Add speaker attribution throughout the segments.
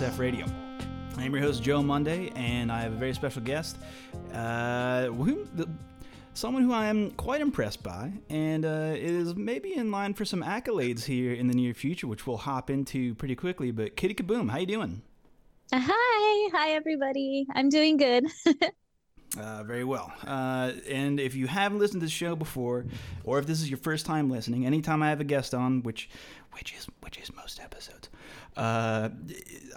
Speaker 1: RSF Radio. I'm your host, Joe Monday, and I have a very special guest, uh, who, the, someone who I am quite impressed by, and uh, is maybe in line for some accolades here in the near future, which we'll hop into pretty quickly. But Kitty Kaboom, how you doing?
Speaker 2: Uh, hi, hi everybody. I'm doing good.
Speaker 1: Uh, very well. Uh, and if you haven't listened to the show before, or if this is your first time listening, anytime I have a guest on, which which is which is most episodes, uh,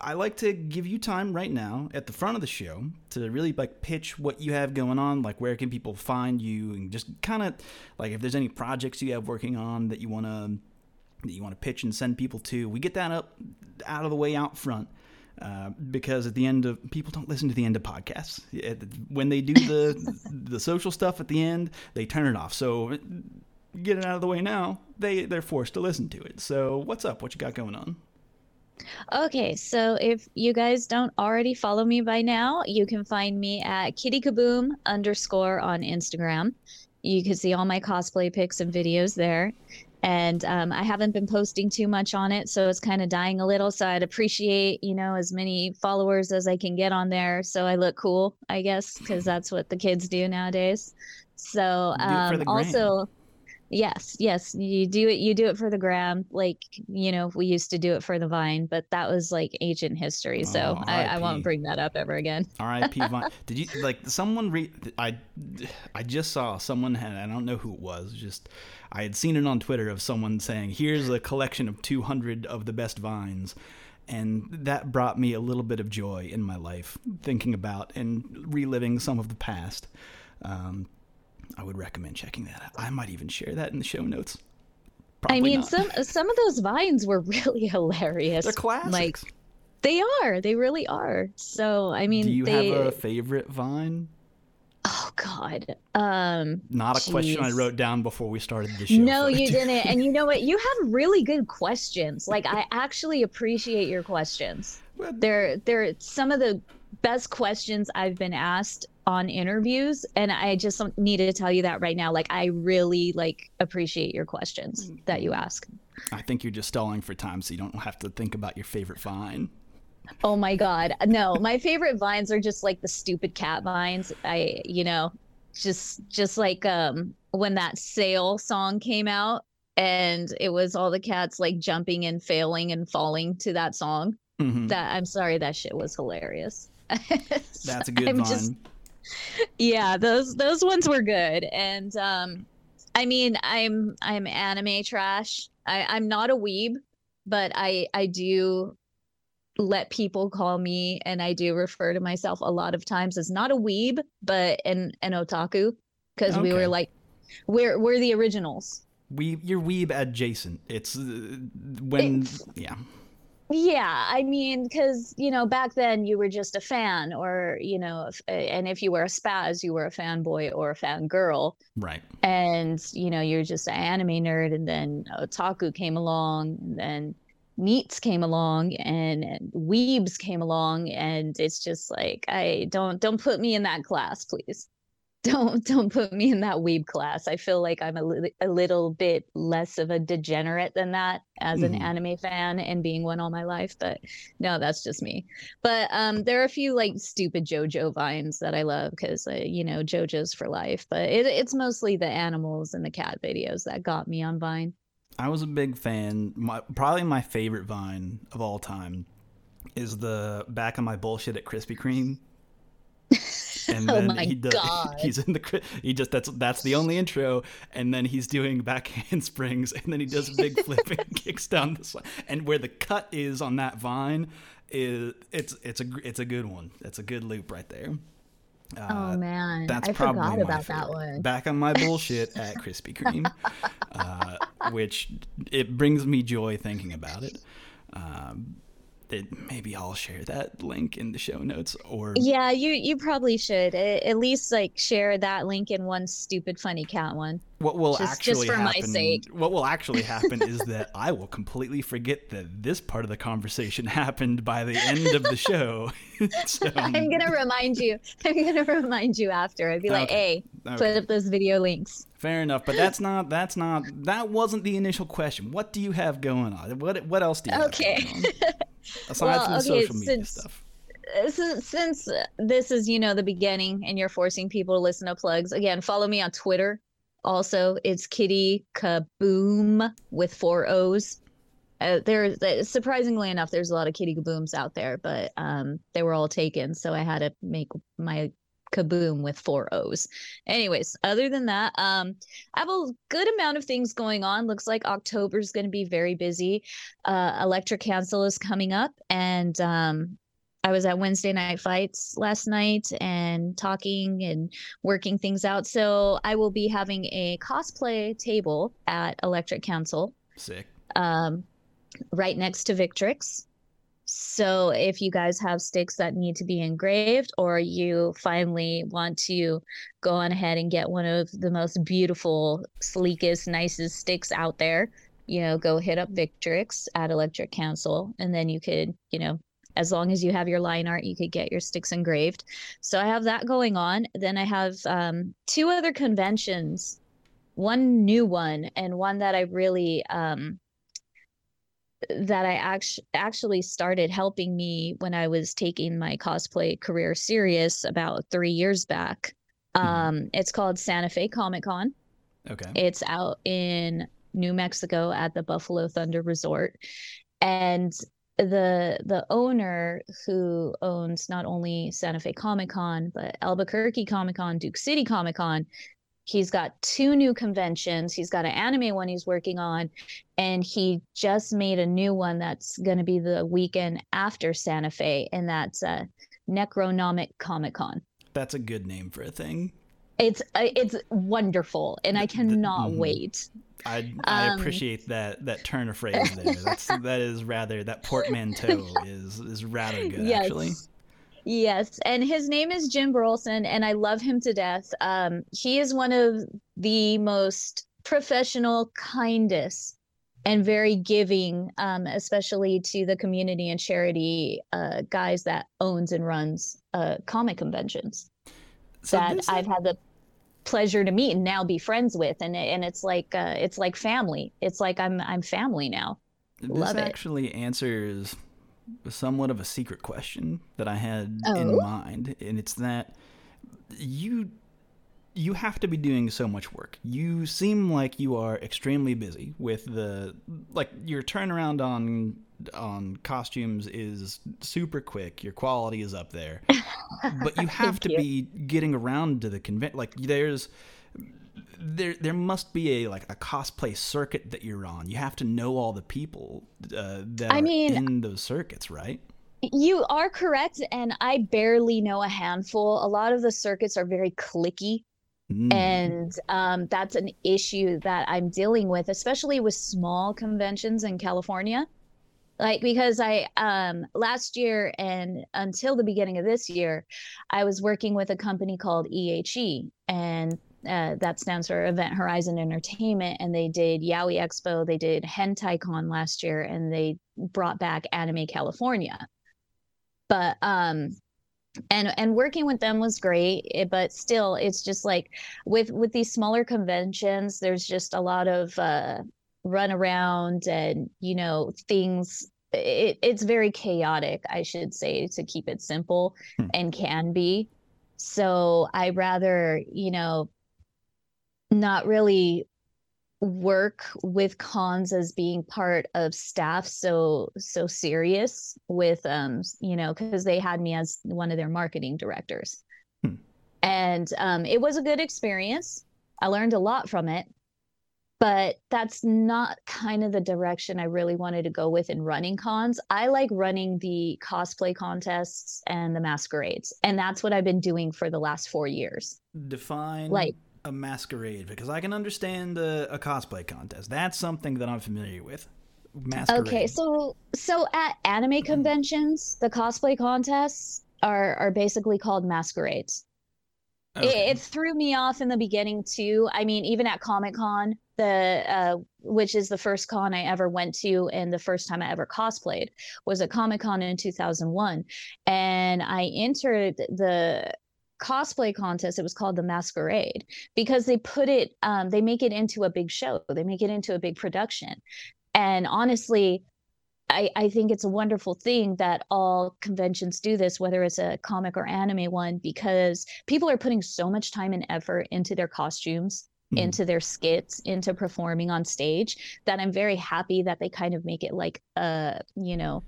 Speaker 1: I like to give you time right now at the front of the show to really like pitch what you have going on, like where can people find you, and just kind of like if there's any projects you have working on that you want to that you want to pitch and send people to. We get that up out of the way out front. Uh, because at the end of people don't listen to the end of podcasts when they do the the social stuff at the end they turn it off so get it out of the way now they they're forced to listen to it so what's up what you got going on
Speaker 2: Okay, so if you guys don't already follow me by now, you can find me at Kitty Kaboom underscore on Instagram. You can see all my cosplay pics and videos there and um, I haven't been posting too much on it, so it's kind of dying a little. So I'd appreciate, you know, as many followers as I can get on there, so I look cool, I guess, because that's what the kids do nowadays. So um, also, yes, yes, you do it. You do it for the gram, like you know, we used to do it for the Vine, but that was like ancient history. So oh, I, I, won't bring that up ever again.
Speaker 1: R.I.P. Vine. Did you like someone read? I I just saw someone had. I don't know who it was. Just I had seen it on Twitter of someone saying, "Here's a collection of 200 of the best vines." And that brought me a little bit of joy in my life, thinking about and reliving some of the past. Um, I would recommend checking that out. I might even share that in the show notes.
Speaker 2: Probably I mean, not. some some of those vines were really hilarious.
Speaker 1: They're classics. Like
Speaker 2: they are. They really are. So I mean,
Speaker 1: do you
Speaker 2: they...
Speaker 1: have a favorite vine?
Speaker 2: Oh God. Um
Speaker 1: Not a geez. question I wrote down before we started the show.
Speaker 2: No, you didn't. And you know what? You have really good questions. Like I actually appreciate your questions. They're they're some of the best questions I've been asked on interviews and I just need to tell you that right now. Like I really like appreciate your questions that you ask.
Speaker 1: I think you're just stalling for time so you don't have to think about your favorite vine.
Speaker 2: Oh my god. No, my favorite vines are just like the stupid cat vines. I, you know, just just like um when that sail song came out and it was all the cats like jumping and failing and falling to that song. Mm-hmm. That I'm sorry that shit was hilarious.
Speaker 1: That's a good I'm vine. Just,
Speaker 2: yeah, those those ones were good. And um I mean, I'm I'm anime trash. I I'm not a weeb, but I I do let people call me and I do refer to myself a lot of times as not a weeb but an an otaku because okay. we were like we're we're the originals.
Speaker 1: We you're weeb adjacent. It's uh, when it's, yeah.
Speaker 2: Yeah, I mean, because you know, back then you were just a fan, or you know, if, and if you were a spaz, you were a fanboy or a fangirl,
Speaker 1: right?
Speaker 2: And you know, you're just an anime nerd, and then otaku came along, and then NEETs came along and, and weebs came along and it's just like i don't don't put me in that class please don't don't put me in that weeb class i feel like i'm a, li- a little bit less of a degenerate than that as mm. an mm-hmm. anime fan and being one all my life but no that's just me but um there are a few like stupid jojo vines that i love because uh, you know jojo's for life but it, it's mostly the animals and the cat videos that got me on vine
Speaker 1: I was a big fan. My, probably my favorite Vine of all time is the back of my bullshit at Krispy Kreme.
Speaker 2: And oh then oh my he does, god!
Speaker 1: He's in the he just that's that's the only intro, and then he's doing back handsprings, and then he does a big flip and kicks down the slide. And where the cut is on that vine is it's it's a it's a good one. It's a good loop right there.
Speaker 2: Uh, oh man, that's I probably forgot about favorite. that one.
Speaker 1: Back on my bullshit at Krispy Kreme, uh, which it brings me joy thinking about it. Um, maybe I'll share that link in the show notes or
Speaker 2: Yeah, you you probably should at least like share that link in one stupid funny cat one.
Speaker 1: what will
Speaker 2: Just-
Speaker 1: actually
Speaker 2: just for my
Speaker 1: happen
Speaker 2: sake.
Speaker 1: what will actually happen is that I will completely forget that this part of the conversation happened by the end of the show. so,
Speaker 2: I'm gonna remind you. I'm gonna remind you after. I'd be like, "Hey,
Speaker 1: okay.
Speaker 2: put up those video links."
Speaker 1: Fair enough, but that's not that's not that wasn't the initial question. What do you have going on? What what else do you
Speaker 2: Okay.
Speaker 1: have on? Aside
Speaker 2: Well,
Speaker 1: from the
Speaker 2: okay,
Speaker 1: social media
Speaker 2: since-
Speaker 1: stuff.
Speaker 2: Uh, Since, since this is you know the beginning and you're forcing people to listen to plugs again, follow me on Twitter. Also, it's Kitty Kaboom with four O's. Uh, there, uh, surprisingly enough, there's a lot of Kitty Kabooms out there, but um, they were all taken, so I had to make my Kaboom with four O's. Anyways, other than that, um, I have a good amount of things going on. Looks like October's going to be very busy. Uh, Electric Cancel is coming up, and um, I was at Wednesday Night Fights last night and talking and working things out. So I will be having a cosplay table at Electric Cancel
Speaker 1: Sick.
Speaker 2: um, right next to Victrix. So if you guys have sticks that need to be engraved, or you finally want to go on ahead and get one of the most beautiful, sleekest, nicest sticks out there, you know, go hit up Victrix at Electric Cancel, and then you could, you know, as long as you have your line art, you could get your sticks engraved. So I have that going on. Then I have um, two other conventions, one new one and one that I really um, that I actually actually started helping me when I was taking my cosplay career serious about three years back.
Speaker 1: Mhm.
Speaker 2: Um, it's called Santa Fe Comic Con.
Speaker 1: Okay.
Speaker 2: It's out in New Mexico at the Buffalo Thunder Resort. And the the owner who owns not only Santa Fe Comic Con, but Albuquerque Comic Con, Duke City Comic Con, he's got two new conventions. He's got an anime one he's working on, and he just made a new one that's going to be the weekend after Santa Fe, and that's uh, Necronomic Comic Con.
Speaker 1: That's a good name for a thing.
Speaker 2: It's uh, it's wonderful, and I cannot
Speaker 1: mhm.
Speaker 2: wait.
Speaker 1: I I
Speaker 2: Um,
Speaker 1: appreciate that that turn of phrase there. That's that is rather that portmanteau is is rather good
Speaker 2: yes.
Speaker 1: actually.
Speaker 2: Yes, and his name is Jim Burleson, and I love him to death. Um, he is one of the most professional, kindest, and very giving, um, especially to the community and charity uh, guys that owns and runs uh, comic conventions
Speaker 1: So
Speaker 2: that I've had the pleasure to meet and now be friends with, and and it's like uh, it's like family. It's like I'm I'm family now.
Speaker 1: This
Speaker 2: Love it.
Speaker 1: actually answers somewhat of a secret question that I had
Speaker 2: Oh?
Speaker 1: in mind, and it's that you you have to be doing so much work. You seem like you are extremely busy with the like your turnaround on on costumes is super quick. Your quality is up there, but you have to
Speaker 2: you.
Speaker 1: be getting around to the convent. Like there's there there must be a like a cosplay circuit that you're on. You have to know all the people uh, that
Speaker 2: I
Speaker 1: are
Speaker 2: mean-
Speaker 1: in those circuits, right?
Speaker 2: You are correct, and I barely know a handful. A lot of the circuits are very clicky,
Speaker 1: Mm.
Speaker 2: and um, that's an issue that I'm dealing with, especially with small conventions in California. Like because I um last year and until the beginning of this year, I was working with a company called EHE, and uh, that stands for Event Horizon Entertainment, and they did Yaoi Expo, they did Hentai Con last year, and they brought back Anime California. But um, and and working with them was great it- but still it's just like with with these smaller conventions there's just a lot of uh run around and you know things it, it's very chaotic i should say to keep it simple
Speaker 1: Hmm.
Speaker 2: and can be so i rather you know not really work with cons as being part of staff so so serious with um you know because they had me as one of their marketing directors.
Speaker 1: Hmm.
Speaker 2: and um it was a good experience. I learned a lot from it but that's not kind of the direction i really wanted to go with in running cons. I like running the cosplay contests and the masquerades and that's what i've been doing for the last four years.
Speaker 1: Define
Speaker 2: like-
Speaker 1: a masquerade because I can understand a, a cosplay contest. That's something that I'm familiar with. masquerade?
Speaker 2: Okay, so so at anime conventions, the cosplay contests are are basically called masquerades. It, it threw me off in the beginning too. I mean, even at Comic Con, the uh, which is the first con I ever went to, and the first time I ever cosplayed was at Comic Con in 2001, and I entered the cosplay contest. It was called the Masquerade because they put it, um, they make it into a big show. They make it into a big production, and honestly. I, I think it's a wonderful thing that all conventions do this, whether it's a comic or anime one, because people are putting so much time and effort into their costumes,
Speaker 1: Mhm.
Speaker 2: into their skits, into performing on stage that I'm very happy that they kind of make it like a, you know,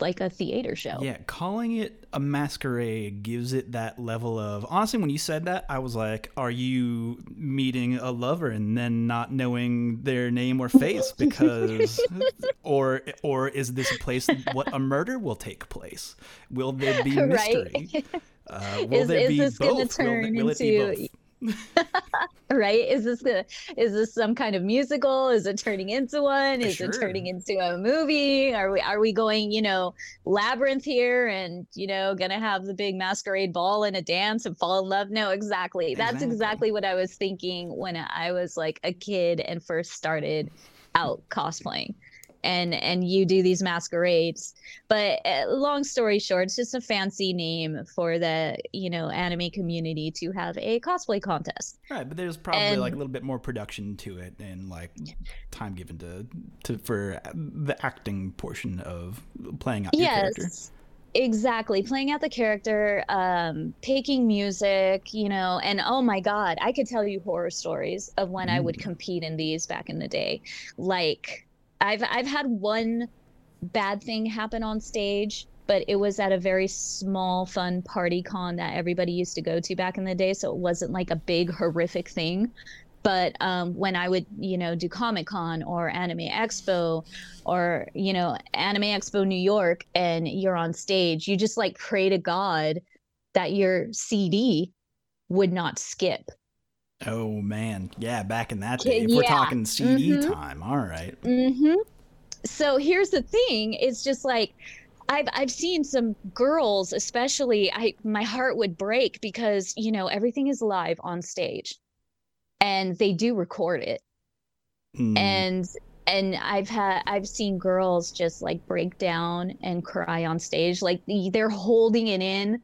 Speaker 2: like a theater show.
Speaker 1: Yeah, calling it a masquerade gives it that level of honestly. When you said that, I was like, "Are you meeting a lover and then not knowing their name or face because, or or is this a place what a murder will take place? Will there be mystery?
Speaker 2: right?
Speaker 1: Uh, will
Speaker 2: Is-
Speaker 1: there
Speaker 2: is
Speaker 1: be
Speaker 2: this
Speaker 1: both? Will,
Speaker 2: turn
Speaker 1: will it be
Speaker 2: into-
Speaker 1: both?
Speaker 2: right? Is this gonna, is this some kind of musical? Is it turning into one? Is
Speaker 1: Sure.
Speaker 2: it turning into a movie? Are we are we going, you know, labyrinth here and you know, gonna have the big masquerade ball and a dance and fall in love? No, exactly. That's
Speaker 1: Exactly.
Speaker 2: exactly what I was thinking when I was like a kid and first started out cosplaying. And and you do these masquerades, but uh, long story short, it's just a fancy name for the you know anime community to have a cosplay contest.
Speaker 1: Right, but there's probably
Speaker 2: And-
Speaker 1: like a little bit more production to it and like time given to to for the acting portion of playing out your character.
Speaker 2: yes exactly playing out the character um picking music you know and oh my god i could tell you horror stories of when i would
Speaker 1: Mm.
Speaker 2: compete in these back in the day like i've i've had one bad thing happen on stage but it was at a very small fun party con that everybody used to go to back in the day so it wasn't like a big horrific thing. But um, when i would you know do comic con or anime expo or you know anime expo new york and you're on stage you just like pray to god that your cd would not skip
Speaker 1: Oh man, yeah, back in that day. If we're talking CD
Speaker 2: Mhm.
Speaker 1: time, all right.
Speaker 2: hmm So here's the thing: it's just like I've I've seen some girls, especially. I my heart would break because you know everything is live on stage, and they do record it,
Speaker 1: Mm,
Speaker 2: and and I've had I've seen girls just like break down and cry on stage, like they're holding it in.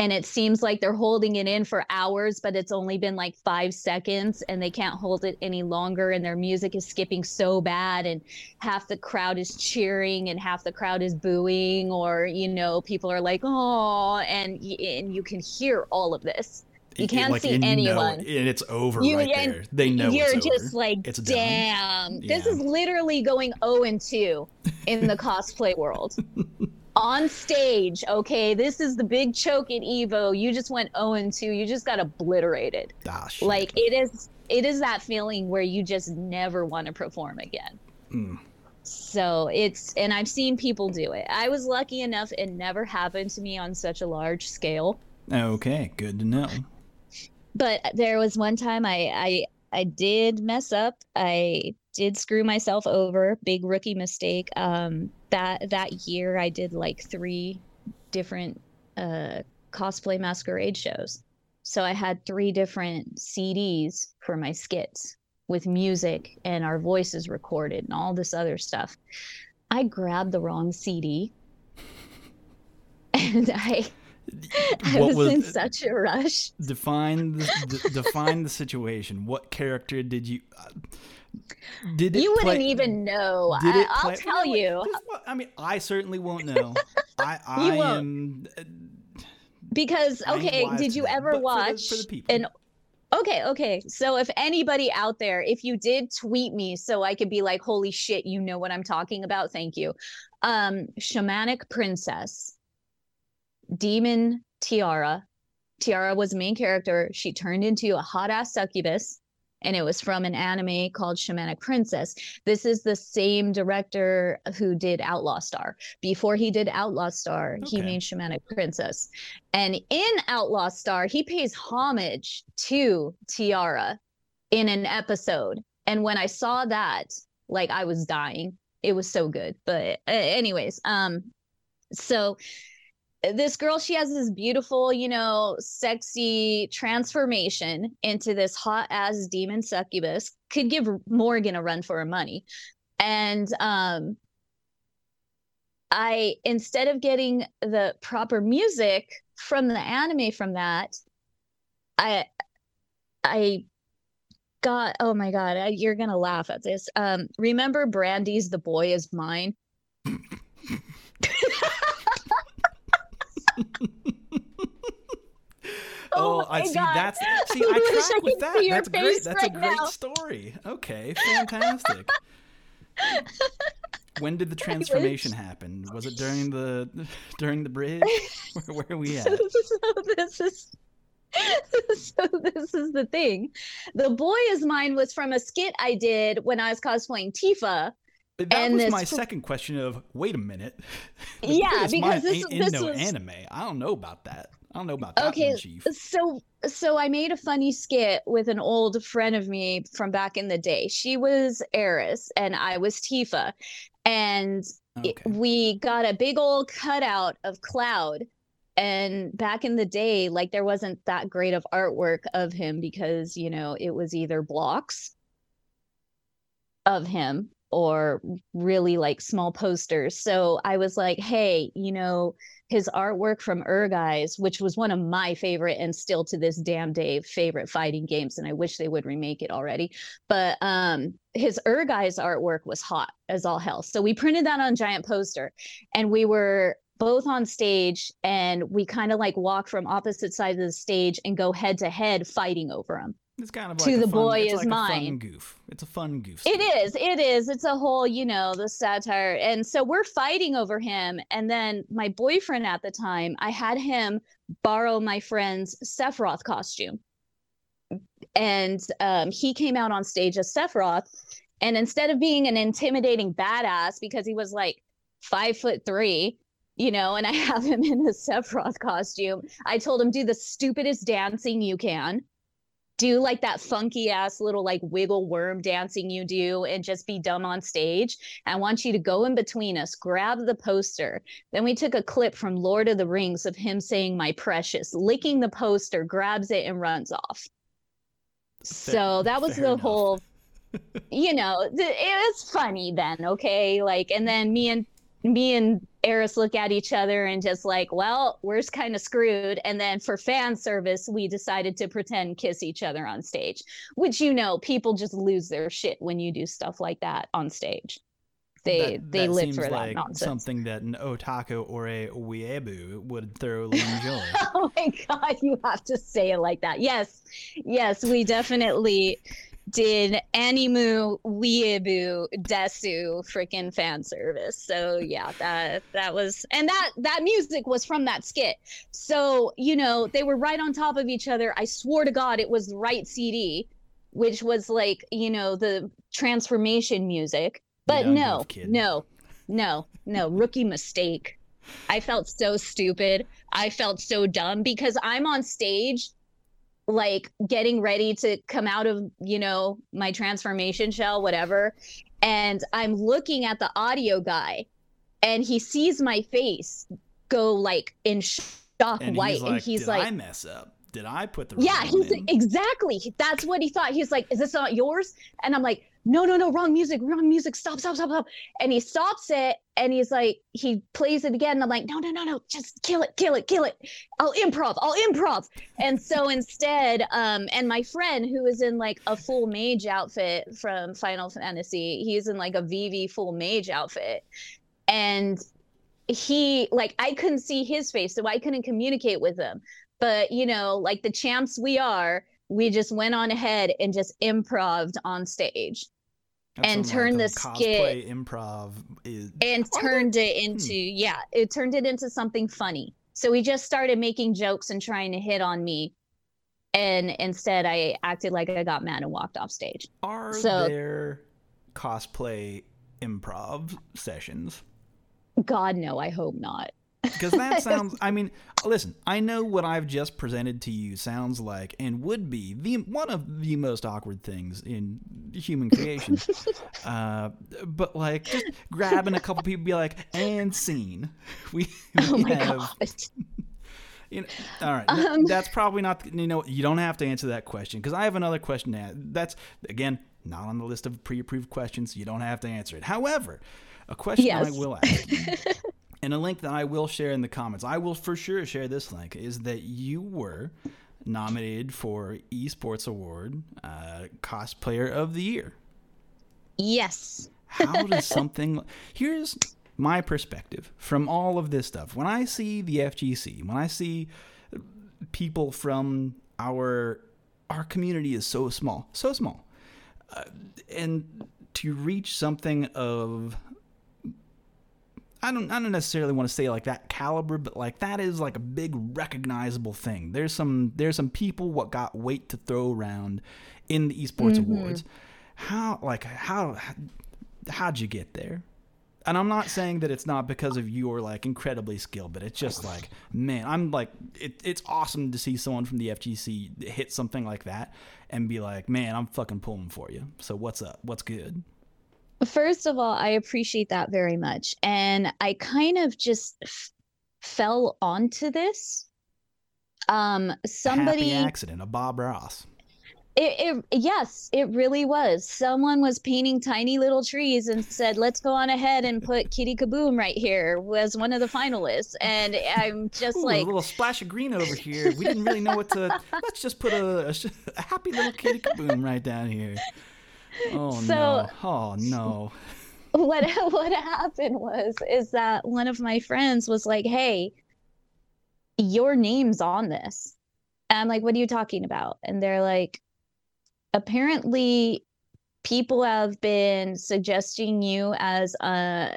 Speaker 2: And it seems like they're holding it in for hours, but it's only been like five seconds and they can't hold it any longer. And their music is skipping so bad. And half the crowd is cheering and half the crowd is booing, or, you know, people are like, oh, and, and you can hear all of this. You can't
Speaker 1: like,
Speaker 2: see
Speaker 1: know
Speaker 2: anyone.
Speaker 1: it- and it's over
Speaker 2: You-
Speaker 1: right there. They know
Speaker 2: You're
Speaker 1: it's
Speaker 2: just
Speaker 1: over.
Speaker 2: like,
Speaker 1: It's done.
Speaker 2: damn, this
Speaker 1: Yeah.
Speaker 2: is literally going 0 and 2 in the cosplay world. On stage, okay, this is the big choke at Evo. You just went 0 and 2. You just got obliterated.
Speaker 1: Ah.
Speaker 2: Like it is it is that feeling where you just never want to perform again.
Speaker 1: Mm.
Speaker 2: So it's and I've seen people do it. I was lucky enough it never happened to me on such a large scale.
Speaker 1: Okay, good to know.
Speaker 2: But there was one time I I I did mess up. I did screw myself over. Big rookie mistake. Um, that that year I did like three different uh cosplay masquerade shows. So I had three different CDs for my skits with music and our voices recorded and all this other stuff. I grabbed the wrong CD. And I I
Speaker 1: What
Speaker 2: was,
Speaker 1: was-
Speaker 2: in such a rush.
Speaker 1: Define the d- define the situation. What character did you? Uh, did
Speaker 2: You wouldn't even know.
Speaker 1: Did
Speaker 2: I,
Speaker 1: it
Speaker 2: I'll tell
Speaker 1: know
Speaker 2: you
Speaker 1: what- I mean, I certainly won't know. I I
Speaker 2: You won't.
Speaker 1: am. uh,
Speaker 2: because okay,
Speaker 1: wise
Speaker 2: did you ever
Speaker 1: but for the-
Speaker 2: watch
Speaker 1: for the
Speaker 2: an Okay, okay. So if anybody out there, if you did tweet me so I could be like, holy shit, you know what I'm talking about. Thank you. Um, Shamanic Princess, Demon Tiara. Tiara was the main character. She turned into a hot ass succubus, and it was from an anime called Shamanic Princess. This is the same director who did Outlaw Star. Before he did Outlaw Star, he made Shamanic Princess. And in Outlaw Star, he pays homage to Tiara in an episode. And when I saw that, like I was dying. it was so good. But uh, anyways, um, so this girl she has this beautiful you know sexy transformation into this hot ass demon succubus. Could give morrigan a run for her money. And um i instead of getting the proper music from the anime from that i i got oh my god I, you're gonna laugh at this. Um remember brandy's the boy is mine
Speaker 1: Oh,
Speaker 2: Oh
Speaker 1: I see.
Speaker 2: God.
Speaker 1: That's see.
Speaker 2: I
Speaker 1: I track with that. That's great. That's a great
Speaker 2: now.
Speaker 1: story. Okay, fantastic. when did the transformation happen? Was it during the during the bridge? Where, where are we at?
Speaker 2: so this is so this is the thing the boy is mine was from a skit i did when i was cosplaying tifa
Speaker 1: That
Speaker 2: and
Speaker 1: was
Speaker 2: this
Speaker 1: my
Speaker 2: fr-
Speaker 1: second question. Of wait a minute.
Speaker 2: Yeah, because this-
Speaker 1: ain't
Speaker 2: this
Speaker 1: no
Speaker 2: was-
Speaker 1: anime. I don't know about that. I don't know about that
Speaker 2: Okay,
Speaker 1: one, Chief.
Speaker 2: so so i made a funny skit with an old friend of me from back in the day she was aeris and i was tifa and it- we got a big old cutout of cloud and back in the day like there wasn't that great of artwork of him because you know it was either blocks of him or really like small posters so i was like hey you know his artwork from Ehrgeiz, which was one of my favorite and still to this damn day favorite fighting games, and I wish they would remake it already. But um, his Ehrgeiz artwork was hot as all hell. So we printed that on giant poster, and we were both on stage, and we kind of like walk from opposite sides of the stage and go head to head fighting over him.
Speaker 1: It's kind of
Speaker 2: To
Speaker 1: like a
Speaker 2: the
Speaker 1: fun,
Speaker 2: boy is
Speaker 1: like
Speaker 2: mine.
Speaker 1: goof. It's a fun goof.
Speaker 2: It
Speaker 1: story.
Speaker 2: is. It is. It's a whole, you know, the satire. And so we're fighting over him. And then my boyfriend at the time, I had him borrow my friend's Sephiroth costume. And um, he came out on stage as Sephiroth. And instead of being an intimidating badass, because he was like five foot three, you know, and I have him in a Sephiroth costume, I told him, do the stupidest dancing you can do like that funky ass little like wiggle worm dancing you do and just be dumb on stage. I want you to go in between us, grab the poster. Then we took a clip from Lord of the Rings of him saying, My precious, licking the poster, grabs it and runs off. So that was the
Speaker 1: enough.
Speaker 2: whole, you know, th- it was funny then, okay? Like, and then me and me and Aeris look at each other and just like, well, we're kind of screwed. And then for fan service, we decided to pretend kiss each other on stage, which you know, people just lose their shit when you do stuff like that on stage. They
Speaker 1: That-
Speaker 2: they
Speaker 1: that
Speaker 2: live for that
Speaker 1: like
Speaker 2: nonsense.
Speaker 1: something that an otaku or a weeaboo would thoroughly enjoy.
Speaker 2: oh my god, you have to say it like that. Yes, yes, we definitely did Animu Weeaboo Desu freaking fan service. So yeah, that that was and that that music was from that skit. So, you know, they were right on top of each other. I swore to God it was the right CD, which was like, you know, the transformation music. But no, no, no, no, rookie mistake. I felt so stupid. I felt so dumb because I'm on stage like getting ready to come out of, you know, my transformation shell, whatever. And I'm looking at the audio guy and he sees my face go like in shock
Speaker 1: And
Speaker 2: white.
Speaker 1: he's like,
Speaker 2: and he's
Speaker 1: Did
Speaker 2: like,
Speaker 1: I mess up? Did I put the
Speaker 2: yeah, he's
Speaker 1: in?
Speaker 2: exactly. That's what he thought. He's like, "Is this not yours?" And I'm like, "No, no, no, wrong music, wrong music. Stop, stop, stop, stop." And he stops it, and he's like, he plays it again. And I'm like, "No, no, no, no, just kill it, kill it, kill it. I'll improv, I'll improv." And so instead, um, and my friend who is in like a full mage outfit from Final Fantasy, he's in like a VV full mage outfit, and he like I couldn't see his face, so I couldn't communicate with him but you know like the champs we are we just went on ahead and just improved on stage.
Speaker 1: That's
Speaker 2: and turned
Speaker 1: like,
Speaker 2: the skit-
Speaker 1: cosplay improv is
Speaker 2: and
Speaker 1: Are
Speaker 2: turned it
Speaker 1: Hmm.
Speaker 2: into yeah it turned it into something funny. So we just started making jokes and trying to hit on me. And instead i acted like i got mad and walked off stage.
Speaker 1: Are
Speaker 2: so-
Speaker 1: there cosplay improv sessions?
Speaker 2: god no i hope not
Speaker 1: because that sounds. I mean, listen. I know what I've just presented to you sounds like and would be the one of the most awkward things in human creation. uh, but like, just grabbing a couple people, be like, and scene. We, we
Speaker 2: oh my
Speaker 1: have.
Speaker 2: god.
Speaker 1: You know, all right,
Speaker 2: Um,
Speaker 1: that's probably not. You know, you don't have to answer that question because I have another question. To ask. That's again not on the list of pre-approved questions. You don't have to answer it. However, a question I will ask, and a link that I will share in the comments. I will for sure share this link. Is that you were nominated for Esports Award uh, Cosplayer of the Year.
Speaker 2: Yes.
Speaker 1: How does something here's my perspective from all of this stuff. When I see the FGC, when I see people from our our community is so small, so small, uh, and to reach something of I don't I don't necessarily want to say like that caliber, but like that is like a big recognizable thing. There's some there's some people what got weight to throw around in the esports mm-hmm. awards. How like how how'd you get there? And I'm not saying that it's not because of your like incredibly skilled, but it's just like, man, I'm like, it, it's awesome to see someone from the FGC hit something like that and be like, man, I'm fucking pulling for you. So what's up? What's good?
Speaker 2: First of all, I appreciate that very much. And I kind of just f- fell onto this. Um, somebody
Speaker 1: Happy accident, a Bob Ross.
Speaker 2: It, it yes, it really was. Someone was painting tiny little trees and said, "Let's go on ahead and put Kitty Kaboom right here." Was one of the finalists, and I'm just
Speaker 1: Ooh,
Speaker 2: like,
Speaker 1: a little splash of green over here. We didn't really know what to. Let's just put a, a, a happy little kitty kaboom right down here. Oh
Speaker 2: So-
Speaker 1: no! Oh no!
Speaker 2: what what happened was is that one of my friends was like, "Hey, your name's on this." And I'm like, "What are you talking about?" And they're like, "Apparently people have been suggesting you as a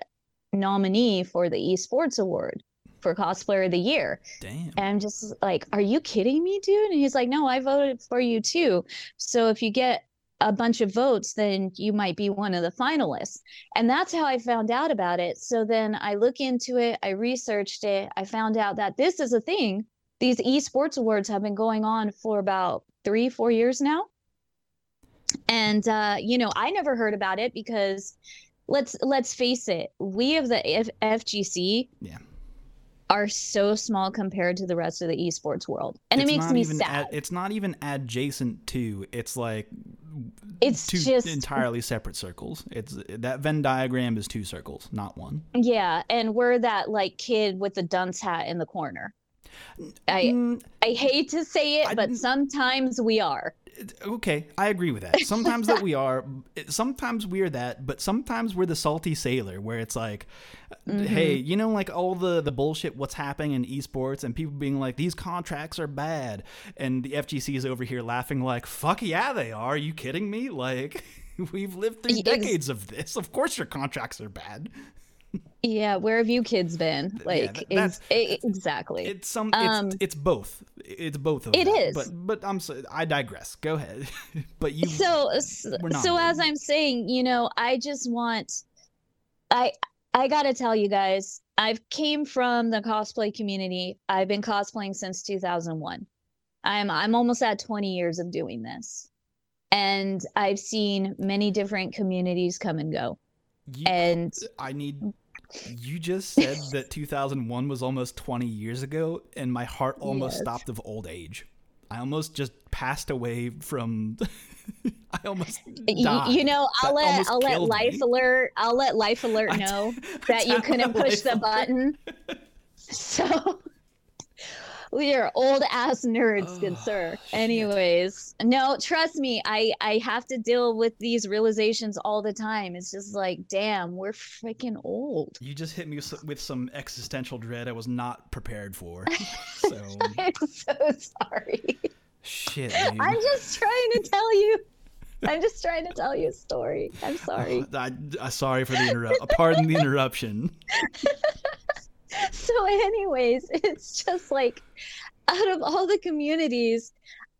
Speaker 2: nominee for the esports award for cosplayer of the year."
Speaker 1: Damn.
Speaker 2: And I'm just like, are you kidding me, dude? And he's like, no, I voted for you too. So if you get a bunch of votes, then you might be one of the finalists. And that's how I found out about it. So then I look into it, I researched it, I found out that this is a thing. These esports awards have been going on for about three, four years now. And uh, you know, I never heard about it because let's let's face it, we of the F- FGC
Speaker 1: Yeah.
Speaker 2: are so small compared to the rest of the esports world. And it makes me sad.
Speaker 1: ad- it's not even adjacent to. It's like
Speaker 2: It's
Speaker 1: two
Speaker 2: just-
Speaker 1: entirely separate circles. It's that Venn diagram is two circles, not one.
Speaker 2: yeah, and we're that like kid with the dunce hat in the corner. I
Speaker 1: Mm,
Speaker 2: I hate to say it,
Speaker 1: I
Speaker 2: but sometimes we are.
Speaker 1: Okay, I agree with that. Sometimes that we are, sometimes we're that, but sometimes we're the salty sailor, where it's like,
Speaker 2: Mm-hmm.
Speaker 1: hey, you know, like all the the bullshit, what's happening in esports, and people being like, these contracts are bad, and the FGC is over here laughing like, fuck yeah, they are. Are you kidding me? Like. We've lived through decades of this. Of course, your contracts are bad.
Speaker 2: Yeah, where have you kids been? Like
Speaker 1: th-
Speaker 2: ex- exactly.
Speaker 1: It's some.
Speaker 2: Um,
Speaker 1: it's, it's both. It's both of
Speaker 2: It
Speaker 1: them.
Speaker 2: is.
Speaker 1: But but I'm. So, I digress. Go ahead. but you.
Speaker 2: so so as i'm saying you know i just want i i gotta tell you guys i've came from the cosplay community i've been cosplaying since 2001 i'm i'm almost at 20 years of doing this and i've seen many different communities come and go
Speaker 1: you
Speaker 2: and
Speaker 1: I need. You just said that 2001 was almost 20 years ago, and my heart almost
Speaker 2: Yes.
Speaker 1: stopped of old age. I almost just passed away from. I almost died.
Speaker 2: you know i'll let i'll let life
Speaker 1: me.
Speaker 2: alert i'll let life alert know
Speaker 1: I
Speaker 2: that you couldn't push the
Speaker 1: alert.
Speaker 2: button. So we are old ass nerds, good sir.
Speaker 1: shit.
Speaker 2: Anyways, no, trust me, I I have to deal with these realizations all the time. It's just like, damn, we're freaking old.
Speaker 1: You just hit me with with some existential dread I was not prepared for. So um,
Speaker 2: I'm so sorry.
Speaker 1: shit, dude.
Speaker 2: I'm just trying to tell you. I'm just trying to tell you a story. I'm uh, sorry.
Speaker 1: I, I, sorry for the interrupt. Uh, pardon the interruption.
Speaker 2: so anyways it's just like out of all the communities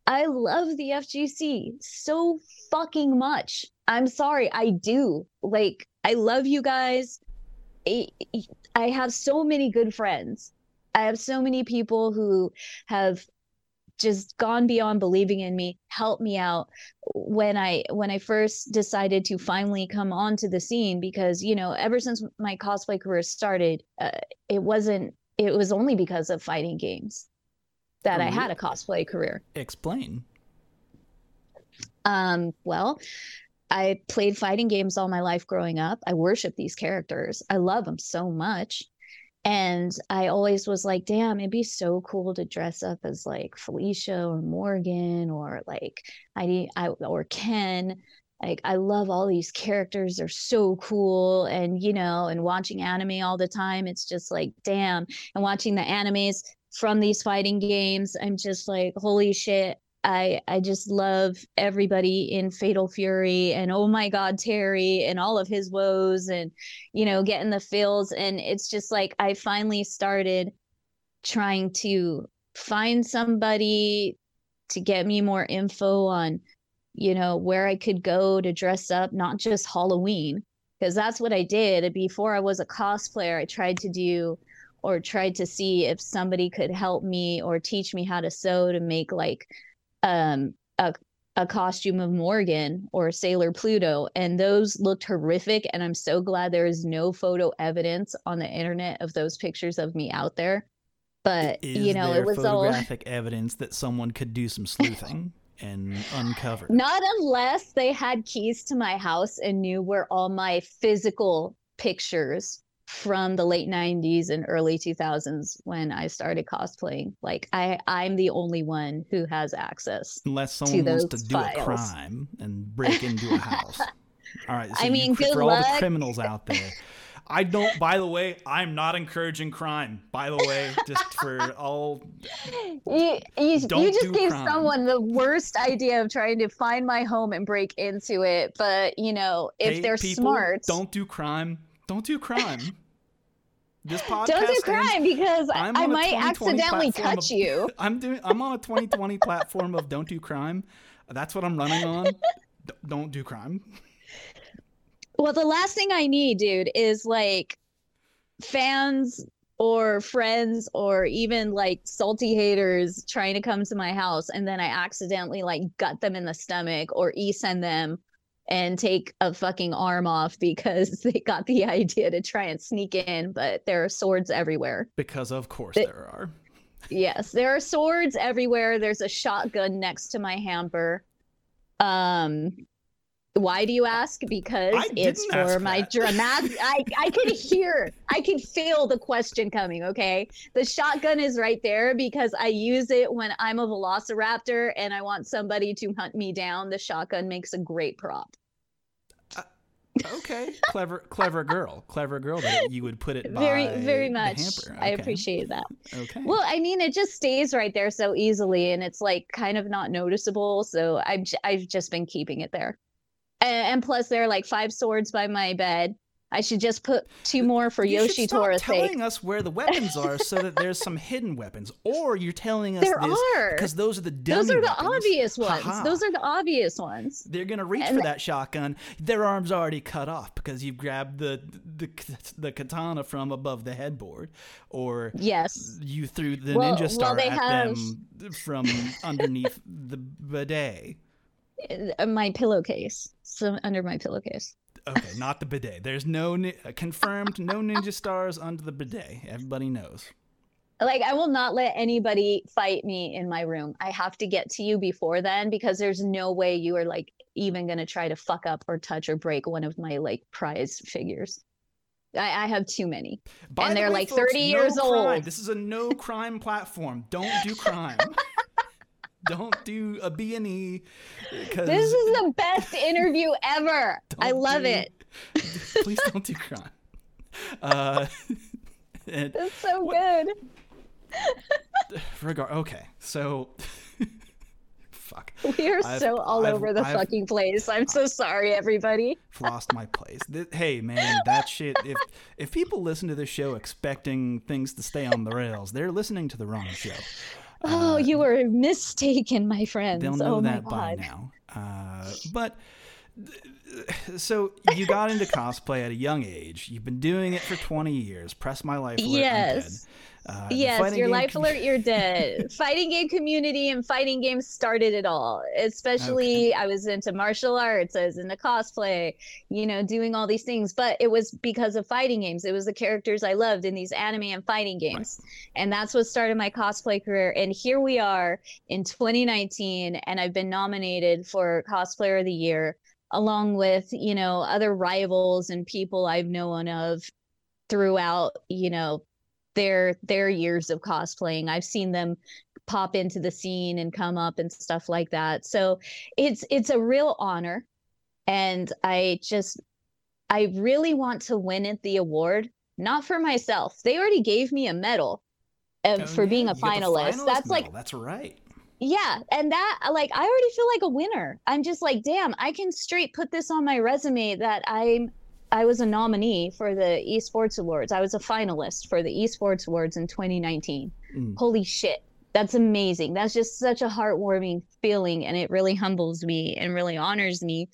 Speaker 2: i love the fgc so fucking much. I'm sorry i do. Like i love you guys. I, have so many good friends. I have so many people who have just gone beyond believing in me helped me out. When i when i first decided to finally come onto the scene because you know ever since my cosplay career started uh, it wasn't it was only because of fighting games that i had a cosplay career.
Speaker 1: Explain.
Speaker 2: Um well i played fighting games all my life growing up. I worship these characters. I love them so much and I always was like, damn, it'd be so cool to dress up as like Felicia or Morrigan or like I, I or Ken. Like I love all these characters. They're so cool. And you know, and watching anime all the time, it's just like, damn. And watching the animes from these fighting games, I'm just like, holy shit, I I just love everybody in Fatal Fury and oh my god Terry and all of his woes and you know getting the feels. And it's just like I finally started trying to find somebody to get me more info on you know where I could go to dress up not just Halloween because that's what I did. Before I was a cosplayer I tried to do or tried to see if somebody could help me or teach me how to sew to make like um, a a costume of Morrigan or Sailor Pluto, and those looked horrific. And I'm so glad there is no photo evidence on the internet of those pictures of me out there. But you know, it was
Speaker 1: photographic
Speaker 2: all
Speaker 1: evidence that someone could do some sleuthing and uncover.
Speaker 2: not unless they had keys to my house and knew where all my physical pictures from the late 90s and early 2000s when I started cosplaying. Like I I'm the only one who has access.
Speaker 1: Unless someone wants to do a crime and break into a house. All right. So
Speaker 2: I mean,
Speaker 1: you, for,
Speaker 2: good
Speaker 1: for all the criminals out there. I don't. By the way, I'm not encouraging crime. By the way, just for all.
Speaker 2: You, you, you just gave
Speaker 1: crime.
Speaker 2: someone the worst idea of trying to find my home and break into it. But you know, if
Speaker 1: hey,
Speaker 2: they're
Speaker 1: people,
Speaker 2: smart,
Speaker 1: don't do crime. Don't do crime. This podcast.
Speaker 2: don't do crime because I,
Speaker 1: I'm
Speaker 2: I might accidentally touch
Speaker 1: of-
Speaker 2: you.
Speaker 1: I'm doing. I'm on a 2020 platform of don't do crime. That's what I'm running on. D- don't do crime.
Speaker 2: Well, the last thing I need, dude, is like fans or friends or even like salty haters trying to come to my house and then I accidentally like gut them in the stomach or e send them and take a fucking arm off because they got the idea to try and sneak in, but there are swords everywhere.
Speaker 1: Because of course
Speaker 2: They-
Speaker 1: there are.
Speaker 2: Yes, there are swords everywhere. There's a shotgun next to my hamper. Um why do you ask? Because
Speaker 1: I
Speaker 2: it's for my
Speaker 1: that.
Speaker 2: dramatic I I could hear, I could feel the question coming, okay? The shotgun is right there because I use it when I'm a velociraptor and I want somebody to hunt me down. The shotgun makes a great prop.
Speaker 1: Uh, okay, clever, clever girl, clever girl. That you would put it
Speaker 2: Very
Speaker 1: by
Speaker 2: very much.
Speaker 1: hamper.
Speaker 2: I appreciate that.
Speaker 1: Okay.
Speaker 2: Well, I mean, it just stays right there so easily, and it's like kind of not noticeable. So I've I've just been keeping it there, and, and plus there are like five swords by my bed. I should just put two more for
Speaker 1: you
Speaker 2: Yoshi Tora's
Speaker 1: telling
Speaker 2: sake.
Speaker 1: us where the weapons are, so that there's some hidden weapons, or you're telling us
Speaker 2: There
Speaker 1: this
Speaker 2: are.
Speaker 1: because those are the dummy
Speaker 2: Those are the
Speaker 1: weapons.
Speaker 2: obvious ones.
Speaker 1: Ha-ha.
Speaker 2: Those are the obvious ones.
Speaker 1: They're gonna reach
Speaker 2: And-
Speaker 1: for that shotgun. Their arms are already cut off because you've grabbed the the the katana from above the headboard, or
Speaker 2: Yes.
Speaker 1: you threw the
Speaker 2: Well-
Speaker 1: ninja star
Speaker 2: they
Speaker 1: at
Speaker 2: have-
Speaker 1: them from underneath the bidet.
Speaker 2: Uh, My pillowcase. So under my pillowcase.
Speaker 1: Okay, not the bidet. There's no ni- uh, confirmed no ninja stars under the bidet. Everybody knows.
Speaker 2: Like I will not let anybody fight me in my room. I have to get to you before then because there's no way you are like even gonna try to fuck up or touch or break one of my like prize figures. I, I have too many.
Speaker 1: By
Speaker 2: And
Speaker 1: the
Speaker 2: they're
Speaker 1: way,
Speaker 2: like
Speaker 1: folks,
Speaker 2: 30
Speaker 1: no
Speaker 2: years
Speaker 1: crime.
Speaker 2: old.
Speaker 1: This is a no crime platform. Don't do crime. Don't do a B and E.
Speaker 2: This is the best interview ever. I love
Speaker 1: do-
Speaker 2: it.
Speaker 1: Please don't do crime. Uh,
Speaker 2: It's so
Speaker 1: What-
Speaker 2: good.
Speaker 1: regard. Okay, so fuck.
Speaker 2: We are
Speaker 1: I've-
Speaker 2: so all
Speaker 1: I've-
Speaker 2: over the
Speaker 1: I've-
Speaker 2: fucking place. I'm so sorry, everybody.
Speaker 1: I've lost my place. Hey man, that shit. If if people listen to this show expecting things to stay on the rails, they're listening to the wrong show.
Speaker 2: Oh, you were mistaken, my friends.
Speaker 1: Uh, They'll know
Speaker 2: oh
Speaker 1: that by now. Uh, but so you got into cosplay at a young age. You've been doing it for 20 years. Press my life.
Speaker 2: Yes. Uh, yes, your life com- alert, you're dead. fighting game community and fighting games started it all. Especially, okay. I was into martial arts, I was into cosplay, you know, doing all these things. But it was because of fighting games. It was the characters I loved in these anime and fighting games. Right. And that's what started my cosplay career. And here we are in 2019, and I've been nominated for Cosplayer of the Year along with you know other rivals and people I've known of throughout you know their their years of cosplaying. I've seen them pop into the scene and come up and stuff like that. So it's it's a real honor and I just I really want to win it the award, not for myself. They already gave me a medal uh, oh, for yeah. being a finalist.
Speaker 1: finalist.
Speaker 2: That's
Speaker 1: medal.
Speaker 2: like
Speaker 1: That's right
Speaker 2: yeah and that like i already feel like a winner i'm just like damn i can straight put this on my resume that i'm i was a nominee for the esports awards. I was a finalist for the esports awards in 2019 mm. holy shit. That's amazing. That's just such a heartwarming feeling and it really humbles me and really honors me.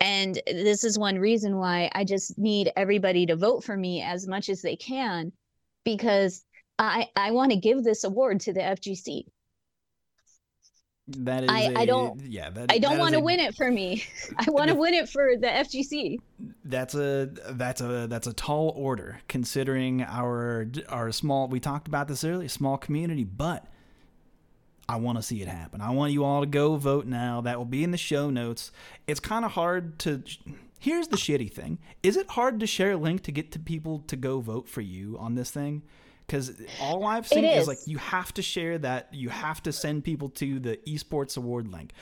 Speaker 2: And this is one reason why i just need everybody to vote for me as much as they can because i i want to give this award to the fgc
Speaker 1: that is, I,
Speaker 2: a,
Speaker 1: I
Speaker 2: don't.
Speaker 1: Yeah, that,
Speaker 2: I don't want to win it for me. I want to win it for the FGC.
Speaker 1: That's a that's a that's a tall order considering our our small. We talked about this earlier, small community, but I want to see it happen. I want you all to go vote now. That will be in the show notes. It's kind of hard to. Here's the shitty thing: is it hard to share a link to get to people to go vote for you on this thing? Because all I've seen is. is. like you have to share that you have to send people to the esports award link,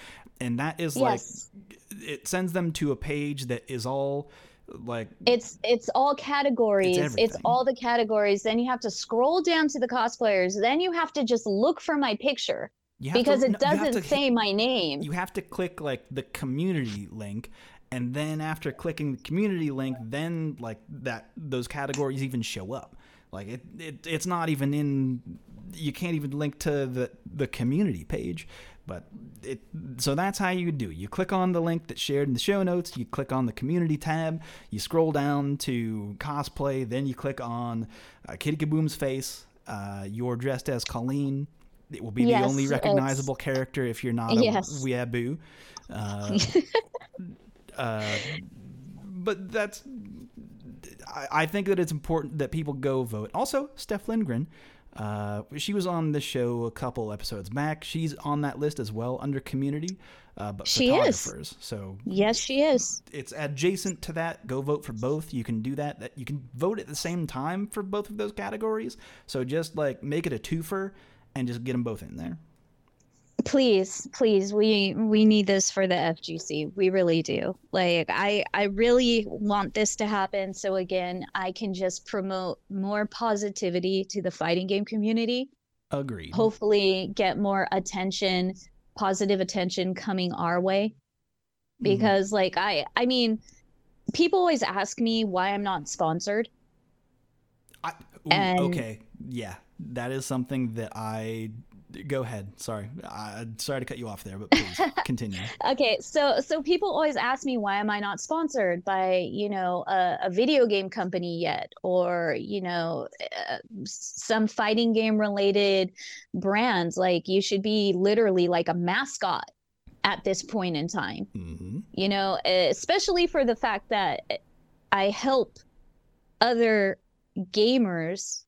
Speaker 1: and that is yes. like it sends them to a page that is all like
Speaker 2: it's it's all categories. It's, it's, all the categories. Then you have to scroll down to the cosplayers. Then you have to just look for my picture because to, it doesn't to, say my name.
Speaker 1: You have to click like the community link. And then after clicking the community link then like that those categories even show up like it, it it's not even in you can't even link to the the community page. But it so that's how you do. You click on the link that's shared in the show notes, you click on the community tab, you scroll down to cosplay, then you click on uh, Kitty Kaboom's face. Uh, you're dressed as Kolin. It will be yes, the only recognizable character if you're not a yes. weeaboo. Uh, uh, but that's I, I think that it's important that people go vote. Also, Steph Lindgren. Uh, she was on the show a couple episodes back. She's on that list as well under community, uh, but she photographers. Is. So
Speaker 2: yes, she is.
Speaker 1: It's adjacent to that. Go vote for both. You can do that. That you can vote at the same time for both of those categories. So just like make it a twofer and just get them both in there
Speaker 2: please please we we need this for the fgc we really do. Like i i really want this to happen so again i can just promote more positivity to the fighting game community.
Speaker 1: Agreed.
Speaker 2: Hopefully get more attention positive attention coming our way. Mm-hmm. because mm. like i i mean people always ask me why i'm not sponsored.
Speaker 1: I, ooh, and, okay. Yeah that is something that i go ahead. Sorry, I, sorry to cut you off there, but please continue.
Speaker 2: okay, so so people always ask me why am I not sponsored by you know a, a video game company yet, or you know uh, some fighting game related brands. Like you should be literally like a mascot at this point in time. Mm-hmm. You know, especially for the fact that I help other gamers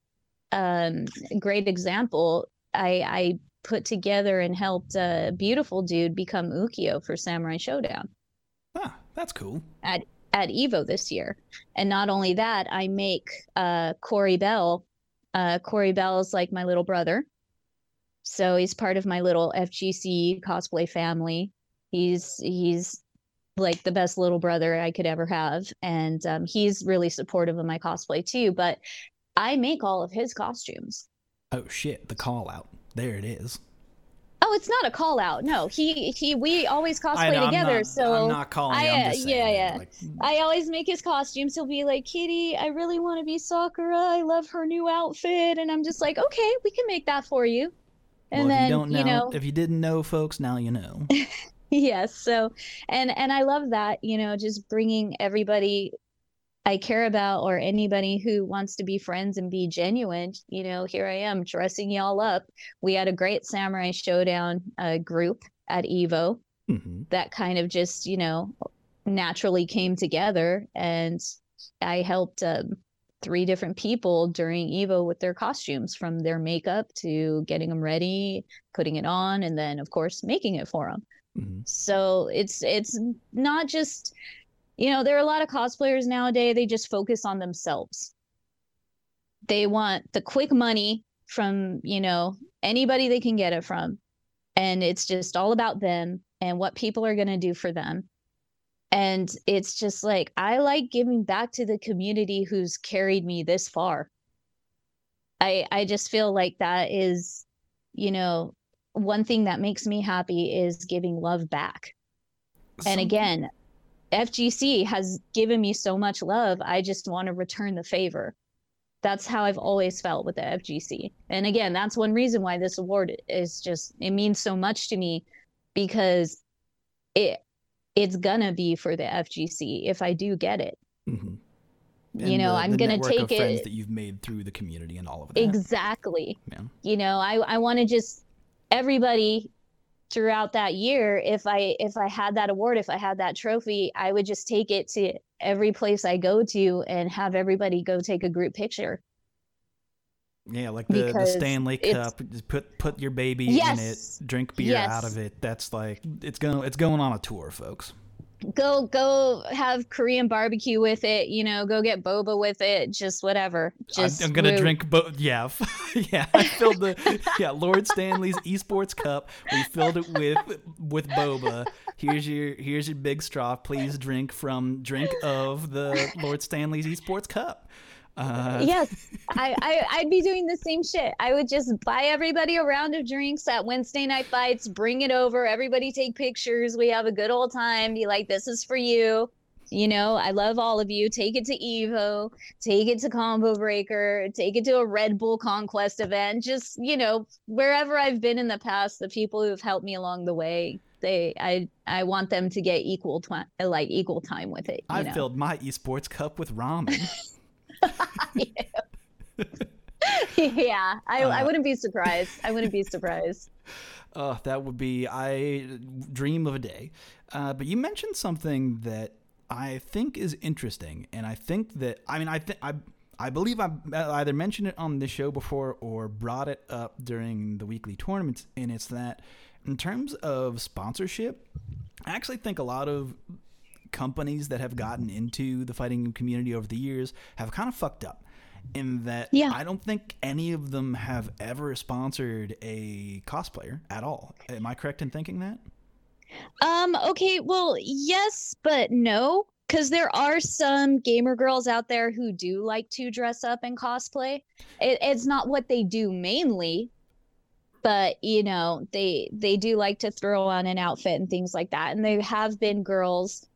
Speaker 2: um great example I, I put together and helped a beautiful dude become Ukyo for Samurai Shodown.
Speaker 1: Ah, that's cool.
Speaker 2: At at Evo this year, and not only that, I make uh, Corey Bell. Uh, Corey Bell is like my little brother, so he's part of my little FGC cosplay family. He's he's like the best little brother I could ever have, and um, he's really supportive of my cosplay too. But I make all of his costumes.
Speaker 1: Oh shit! The call out. There it is.
Speaker 2: Oh, it's not a call out. No, he he. We always cosplay know, together.
Speaker 1: Not,
Speaker 2: so
Speaker 1: I'm not calling. I, I'm uh, just
Speaker 2: yeah, yeah.
Speaker 1: Like,
Speaker 2: I always make his costumes. He'll be like, "Kitty, I really want to be Sakura. I love her new outfit," and I'm just like, "Okay, we can make that for you."
Speaker 1: And well, then you, know, you know, if you didn't know, folks, now you know.
Speaker 2: yes so and and i love that you know just bringing everybody i care about or anybody who wants to be friends and be genuine you know here i am dressing y'all up we had a great samurai shodown uh, group at evo
Speaker 1: Mm-hmm.
Speaker 2: that kind of just you know naturally came together and i helped um, three different people during evo with their costumes from their makeup to getting them ready putting it on and then of course making it for them
Speaker 1: Mm-hmm.
Speaker 2: so it's it's not just you know there are a lot of cosplayers nowadays they just focus on themselves. They want the quick money from you know anybody they can get it from. And it's just all about them and what people are going to do for them. And it's just like i like giving back to the community who's carried me this far. I i just feel like that is you know one thing that makes me happy is giving love back. And again fgc has given me so much love i just want to return the favor that's how i've always felt with the fgc and again that's one reason why this award is just it means so much to me because it it's gonna be for the fgc if i do get it
Speaker 1: Mhm.
Speaker 2: you know
Speaker 1: the-
Speaker 2: i'm
Speaker 1: the
Speaker 2: gonna take
Speaker 1: friends
Speaker 2: it
Speaker 1: that you've made through the community and all of that.
Speaker 2: exactly
Speaker 1: Yeah.
Speaker 2: you know i i want to just everybody throughout that year if i if i had that award if i had that trophy i would just take it to every place i go to and have everybody go take a group picture
Speaker 1: Yeah, like the, the Stanley Cup. Put put your baby
Speaker 2: Yes.
Speaker 1: in it, drink beer out of it. That's like it's going it's going on a tour, folks.
Speaker 2: Go go have korean barbecue with it you know go get boba with it just whatever
Speaker 1: I'm-
Speaker 2: just
Speaker 1: I'm, gonna
Speaker 2: we're-
Speaker 1: drink both. Yeah, yeah. I filled the yeah Lord Stanley's Esports Cup. We filled it with with boba. Here's your here's your big straw. Please drink from drink of the Lord Stanley's Esports Cup. Uh,
Speaker 2: yes. I, I i'd be doing the same shit. I would just buy everybody a round of drinks at wednesday night fights bring it over everybody take pictures we have a good old time be like this is for you. You know i love all of you. Take it to evo take it to combo breaker take it to a red bull conquest event just you know wherever i've been in the past the people who've helped me along the way they i i want them to get equal time like equal time with it you
Speaker 1: I
Speaker 2: know?
Speaker 1: filled my Esports Cup with ramen.
Speaker 2: yeah, I, I
Speaker 1: Uh,
Speaker 2: wouldn't be surprised. I wouldn't be surprised.
Speaker 1: Oh, that would be I dream of a day. Uh, but you mentioned something that I think is interesting, and I think that I mean I think I I believe I either mentioned it on this show before or brought it up during the weekly tournaments, and it's that in terms of sponsorship, I actually think a lot of companies that have gotten into the fighting community over the years have kind of fucked up in that
Speaker 2: Yeah.
Speaker 1: I don't think any of them have ever sponsored a cosplayer at all. Am I correct in thinking that?
Speaker 2: Um, okay, well, yes, but no, because there are some gamer girls out there who do like to dress up and cosplay. It, it's not what they do mainly, but you know, they they do like to throw on an outfit and things like that. And there have been girls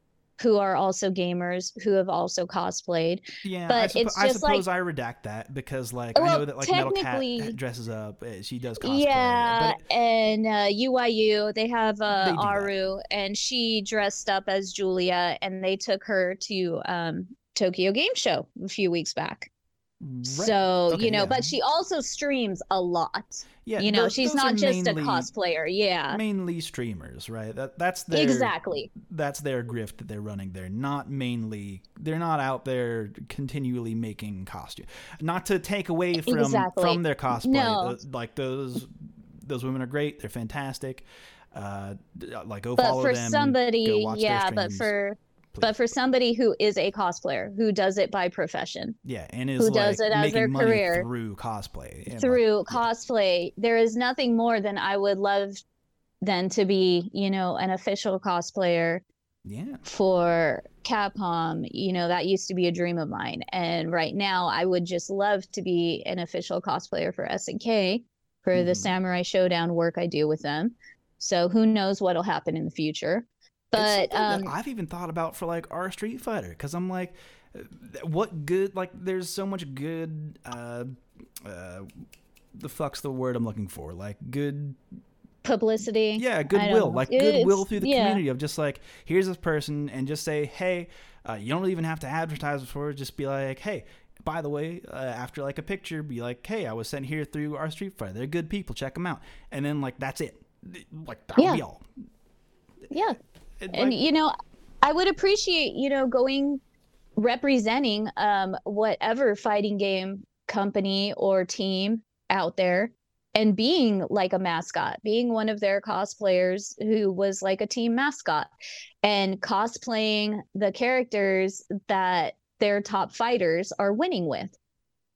Speaker 2: who are also gamers who have also cosplayed.
Speaker 1: Yeah, I,
Speaker 2: But
Speaker 1: suppo-
Speaker 2: it's
Speaker 1: I
Speaker 2: just
Speaker 1: suppose
Speaker 2: like-
Speaker 1: I redact that because, like, I know that like Metal Cat dresses up, uh, she does cosplay.
Speaker 2: Yeah,
Speaker 1: but
Speaker 2: and uh, UYU they have uh,
Speaker 1: They do that.
Speaker 2: Aru, and she dressed up as Julia, and they took her to um, Tokyo Game Show a few weeks back.
Speaker 1: Right.
Speaker 2: So
Speaker 1: Okay,
Speaker 2: you know,
Speaker 1: yeah.
Speaker 2: but she also streams a lot.
Speaker 1: yeah,
Speaker 2: you know,
Speaker 1: those-
Speaker 2: she's
Speaker 1: those
Speaker 2: not just a cosplayer. Yeah,
Speaker 1: Mainly streamers, right? That that's their
Speaker 2: exactly.
Speaker 1: that's their grift that they're running They're Not mainly, they're not out there continually making costume. Not to take away from
Speaker 2: Exactly.
Speaker 1: from their cosplay.
Speaker 2: No.
Speaker 1: Like those those women are great. They're fantastic. Uh, like go
Speaker 2: But
Speaker 1: follow
Speaker 2: for
Speaker 1: them. go
Speaker 2: somebody,
Speaker 1: watch their
Speaker 2: yeah, but for
Speaker 1: please.
Speaker 2: but for somebody who is a cosplayer who does it by profession.
Speaker 1: yeah, and is
Speaker 2: who
Speaker 1: like
Speaker 2: does it as their career
Speaker 1: through cosplay. and, like,
Speaker 2: through
Speaker 1: yeah.
Speaker 2: cosplay there is nothing more than i would love than to be you know an official cosplayer
Speaker 1: Yeah.
Speaker 2: for capcom you know that used to be a dream of mine and right now i would just love to be an official cosplayer for snk for the
Speaker 1: Mhm.
Speaker 2: samurai shodown work i do with them so who knows what'll happen in the future but um
Speaker 1: I've even thought about for like r/StreetFighter because I'm like, what good? Like, there's so much good. Uh, uh, the fuck's the word I'm looking for? Like good
Speaker 2: publicity.
Speaker 1: Yeah, goodwill, like goodwill through the
Speaker 2: yeah.
Speaker 1: community of just like here's this person, and just say, hey, uh, you don't even have to advertise before. Just be like, hey. By the way, uh, after like a picture, be like, "Hey, I was sent here through r/StreetFighter. They're good people. Check them out." And then like that's it. Like that
Speaker 2: Yeah.
Speaker 1: be all.
Speaker 2: Yeah.
Speaker 1: And,
Speaker 2: and
Speaker 1: like,
Speaker 2: you know i would appreciate you know going representing um whatever fighting game company or team out there and being like a mascot being one of their cosplayers who was like a team mascot and cosplaying the characters that their top fighters are winning with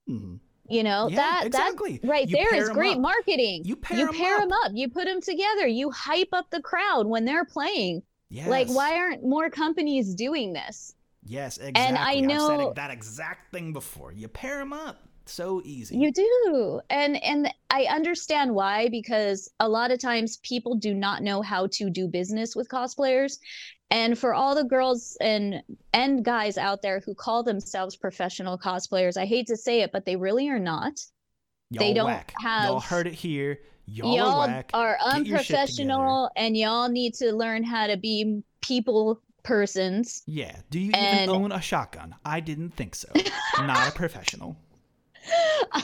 Speaker 1: mhm.
Speaker 2: you know
Speaker 1: Yeah,
Speaker 2: that
Speaker 1: exactly.
Speaker 2: that right
Speaker 1: You
Speaker 2: there is great
Speaker 1: up.
Speaker 2: marketing
Speaker 1: You pair
Speaker 2: you
Speaker 1: 'em
Speaker 2: pair
Speaker 1: up.
Speaker 2: them up you put them together you hype up the crowd when they're playing like, why aren't more companies doing this?
Speaker 1: Yes, exactly.
Speaker 2: And I know-
Speaker 1: that exact thing before. You pair them up. So easy.
Speaker 2: You do. And and I understand why because a lot of times people do not know how to do business with cosplayers. And for all the girls and and guys out there who call themselves professional cosplayers, I hate to say it, but they really are not.
Speaker 1: Y'all
Speaker 2: they don't
Speaker 1: whack. Y'all
Speaker 2: have-
Speaker 1: heard it here. Y'all,
Speaker 2: Y'all
Speaker 1: are whack.
Speaker 2: are
Speaker 1: Get your shit together.
Speaker 2: unprofessional and y'all need to learn how to be people persons.
Speaker 1: Yeah. Do you
Speaker 2: and-
Speaker 1: even own a shotgun? I didn't think so. Not a professional.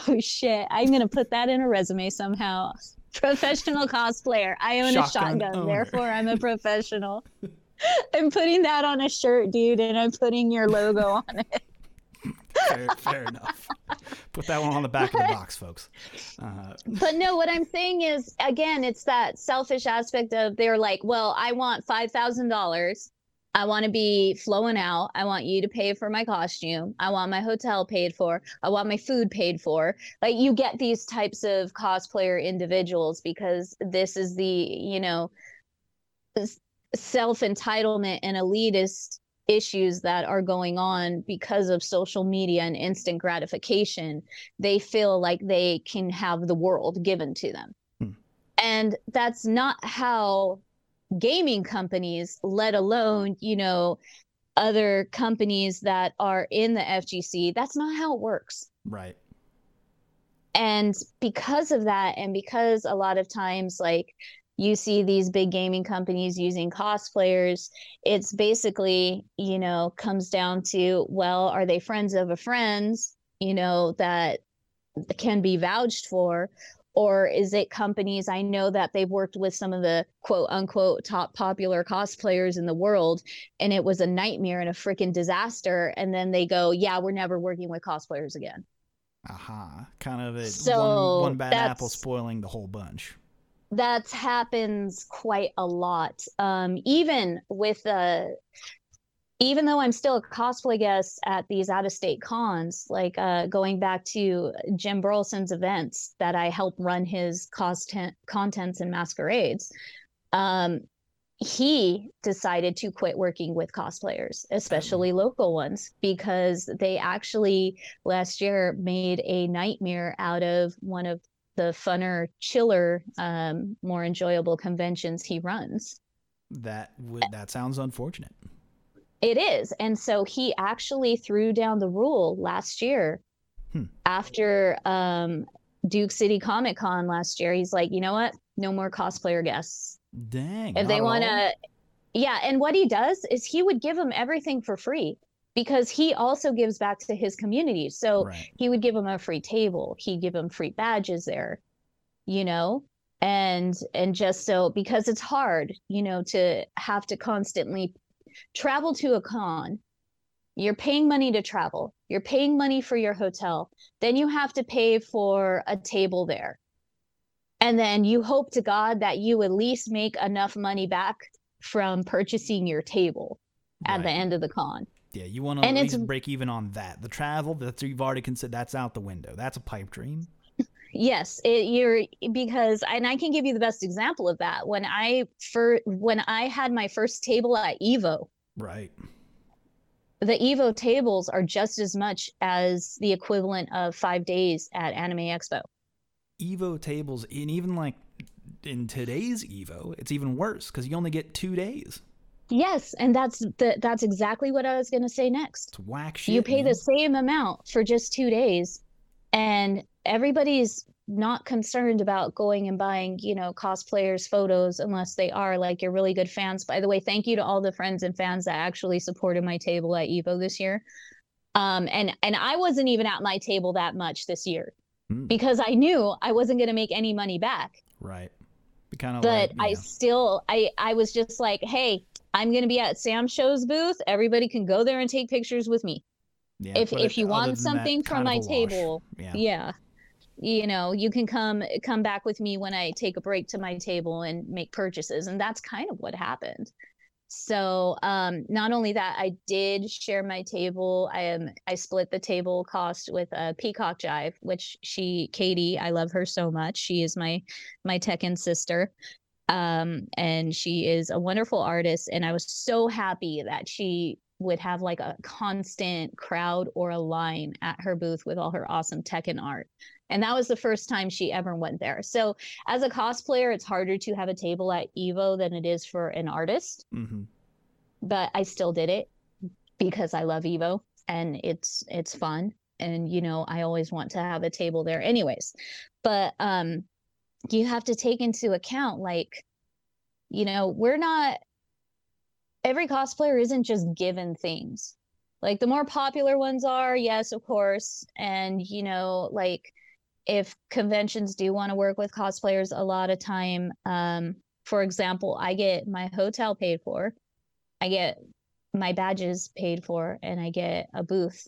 Speaker 2: Oh shit! I'm gonna put that in a resume somehow. Professional cosplayer. I own
Speaker 1: Shotgun
Speaker 2: a shotgun,
Speaker 1: owner.
Speaker 2: therefore I'm a professional. I'm putting that on a shirt, dude, and I'm putting your logo on it.
Speaker 1: Fair, fair enough. Put that one on the back of the box, folks. Uh,
Speaker 2: But no, what I'm saying is, again, it's that selfish aspect of they're like, well, I want five thousand dollars. I want to be flowing out. I want you to pay for my costume. I want my hotel paid for. I want my food paid for. Like you get these types of cosplayer individuals because this is the, you know, self entitlement and elitist issues that are going on because of social media and instant gratification. They feel like they can have the world given to them.
Speaker 1: Hmm.
Speaker 2: And that's not how gaming companies, let alone, you know, other companies that are in the FGC, that's not how it works.
Speaker 1: right.
Speaker 2: And because of that, and because a lot of times, like, you see these big gaming companies using cosplayers, it's basically, you know, comes down to, well, are they friends of a friends, you know, that can be vouched for? Or is it companies? I know that they've worked with some of the quote unquote top popular cosplayers in the world, and it was a nightmare and a freaking disaster. And then they go, yeah, we're never working with cosplayers again.
Speaker 1: Aha. Kind of a
Speaker 2: So,
Speaker 1: one, one bad apple spoiling the whole bunch.
Speaker 2: That happens quite a lot. Um even with uh even though i'm still a cosplay guest at these out of state cons like uh going back to jim burleson's events that i help run his content contents and masquerades um he decided to quit working with cosplayers especially local ones because they actually last year made a nightmare out of one of the funner, chiller, um, more enjoyable conventions he runs.
Speaker 1: That would that sounds unfortunate.
Speaker 2: It is. And so he actually threw down the rule last year
Speaker 1: Hmm.
Speaker 2: after um, Duke City Comic Con last year. He's like, you know what? No more cosplayer guests.
Speaker 1: Dang.
Speaker 2: If they want to, yeah. And what he does is he would give them everything for free because he also gives back to his community. So
Speaker 1: Right.
Speaker 2: he would give them a free table. He'd give them free badges there you know? And and just so because it's hard you know to have to constantly travel to a con. You're paying money to travel. You're paying money for your hotel. Then you have to pay for a table there. And then you hope to god that you at least make enough money back from purchasing your table at the end of the con
Speaker 1: Yeah, you want to at least break even on that. The travel, that's you've already considered. That's out the window. That's a pipe dream.
Speaker 2: Yes, it, you're because, and I can give you the best example of that. When I for when I had my first table at Evo,
Speaker 1: Right.
Speaker 2: the Evo tables are just as much as the equivalent of five days at Anime Expo.
Speaker 1: Evo tables, and even like in today's Evo, it's even worse because you only get two days.
Speaker 2: Yes, and that's the that's exactly what I was going to say next.
Speaker 1: It's whack shit.
Speaker 2: you pay
Speaker 1: man.
Speaker 2: the same amount for just two days, and everybody's not concerned about going and buying, you know, cosplayers photos unless they are like your really good fans. By the way, thank you to all the friends and fans that actually supported my table at Evo this year. Um, and and I wasn't even at my table that much this year
Speaker 1: Hmm.
Speaker 2: because I knew I wasn't going to make any money back.
Speaker 1: Right. Kind of
Speaker 2: But
Speaker 1: like,
Speaker 2: I still I I was just like, hey, I'm going to be at SamSho's booth. Everybody can go there and take pictures with me.
Speaker 1: Yeah,
Speaker 2: if if you want
Speaker 1: than that,
Speaker 2: something from my table,
Speaker 1: Yeah.
Speaker 2: yeah you know you can come come back with me when i take a break to my table and make purchases and that's kind of what happened so um not only that i did share my table i am i split the table cost with a peacock jive which she katie i love her so much she is my my tekken sister um and she is a wonderful artist and i was so happy that she would have like a constant crowd or a line at her booth with all her awesome tech and art. And that was the first time she ever went there. So as a cosplayer, it's harder to have a table at Evo than it is for an artist,
Speaker 1: hmm
Speaker 2: but I still did it because I love Evo and it's it's fun and you know, I always want to have a table there anyways. But um you have to take into account like you know, we're not every cosplayer isn't just given things. Like the more popular ones are, yes, of course. And you know, like if conventions do want to work with cosplayers, a lot of time, um, for example, I get my hotel paid for, I get my badges paid for, and I get a booth.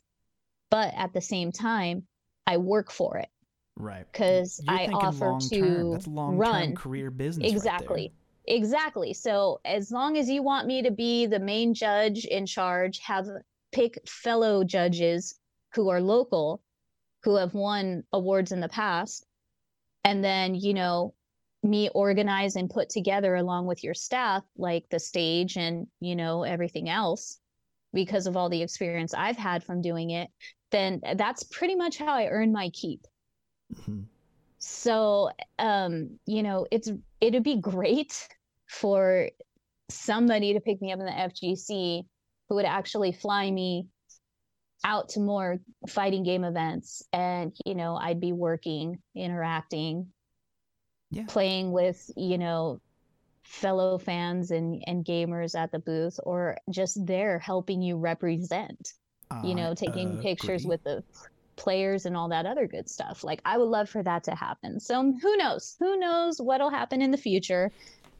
Speaker 2: But at the same time, I work for it
Speaker 1: Right.
Speaker 2: because I offer to run.
Speaker 1: career business. right
Speaker 2: exactly. Exactly. So as long as you want me to be the main judge in charge have pick fellow judges who are local who have won awards in the past and then you know me organize and put together along with your staff like the stage and you know everything else because of all the experience I've had from doing it then that's pretty much how I earn my keep
Speaker 1: Mhm.
Speaker 2: so um you know it's it'd be great for somebody to pick me up in the FGC who would actually fly me out to more fighting game events and you know I'd be working interacting
Speaker 1: Yeah.
Speaker 2: playing with you know fellow fans and and gamers at the booth or just there helping you represent you know, taking pictures
Speaker 1: agree.
Speaker 2: with the players and all that other good stuff. Like I would love for that to happen. So who knows? Who knows what'll happen in the future?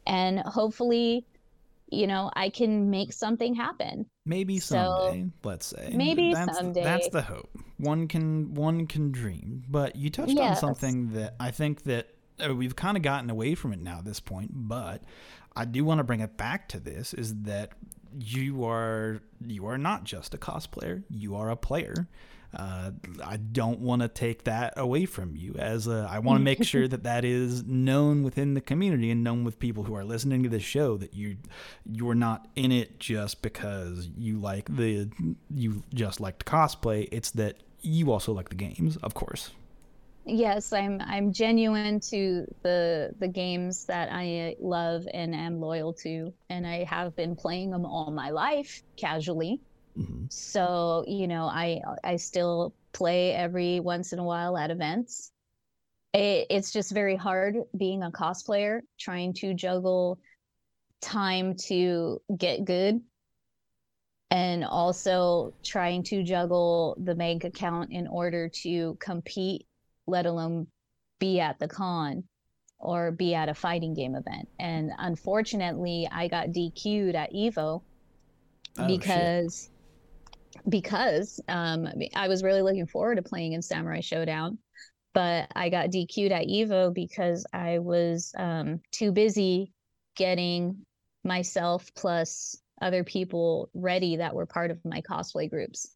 Speaker 2: And hopefully, you know, I can make something happen.
Speaker 1: Maybe
Speaker 2: So,
Speaker 1: someday, let's say.
Speaker 2: maybe
Speaker 1: that's, That's the hope. One can one can dream. But you touched on something that I think that uh, we've kind of gotten away from it now at this point, but I do want to bring it back to this is that you are you are not just a cosplayer, you are a player. Uh, I don't want to take that away from you. As a, I want to make sure that that is known within the community and known with people who are listening to this show that you you're not in it just because you like the you just like to cosplay. It's that you also like the games, of course.
Speaker 2: Yes, I'm I'm genuine to the the games that I love and am loyal to and I have been playing them all my life casually.
Speaker 1: Hmm
Speaker 2: So, you know, I I still play every once in a while at events. It, it's just very hard being a cosplayer, trying to juggle time to get good and also trying to juggle the bank account in order to compete, let alone be at the con or be at a fighting game event. And unfortunately, I got DQ'd at Evo
Speaker 1: Oh, shit.
Speaker 2: Because um I was really looking forward to playing in Samurai Shodown, but I got DQ'd at Evo because I was um too busy getting myself plus other people ready that were part of my cosplay groups.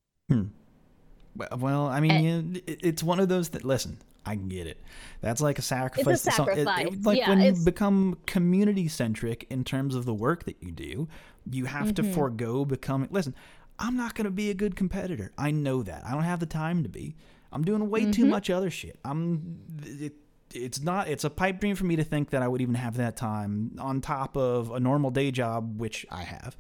Speaker 1: Well, well, I mean,
Speaker 2: And-
Speaker 1: you, it's one of those that listen. I get it. That's like a sacrifice. to some- it- it-
Speaker 2: sacrifice.
Speaker 1: like
Speaker 2: Yeah,
Speaker 1: when you become community centric in terms of the work that you do, you have to
Speaker 2: Mhm.
Speaker 1: forego becoming. Listen, I'm not going to be a good competitor. I know that. I don't have the time to be. I'm doing way too
Speaker 2: Mhm.
Speaker 1: much other shit. I'm. It, it's not. It's a pipe dream for me to think that I would even have that time on top of a normal day job, which I have.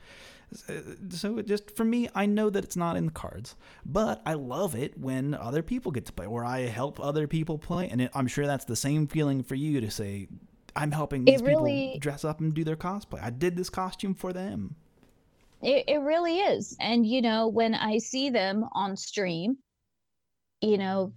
Speaker 1: So it just for me, I know that it's not in the cards, but I love it when other people get to play, where I help other people play, and it, I'm sure that's the same feeling for you to say, I'm helping these
Speaker 2: really-
Speaker 1: people dress up and do their cosplay. I did this costume for them.
Speaker 2: It, it really is. And, you know, when I see them on stream, you know,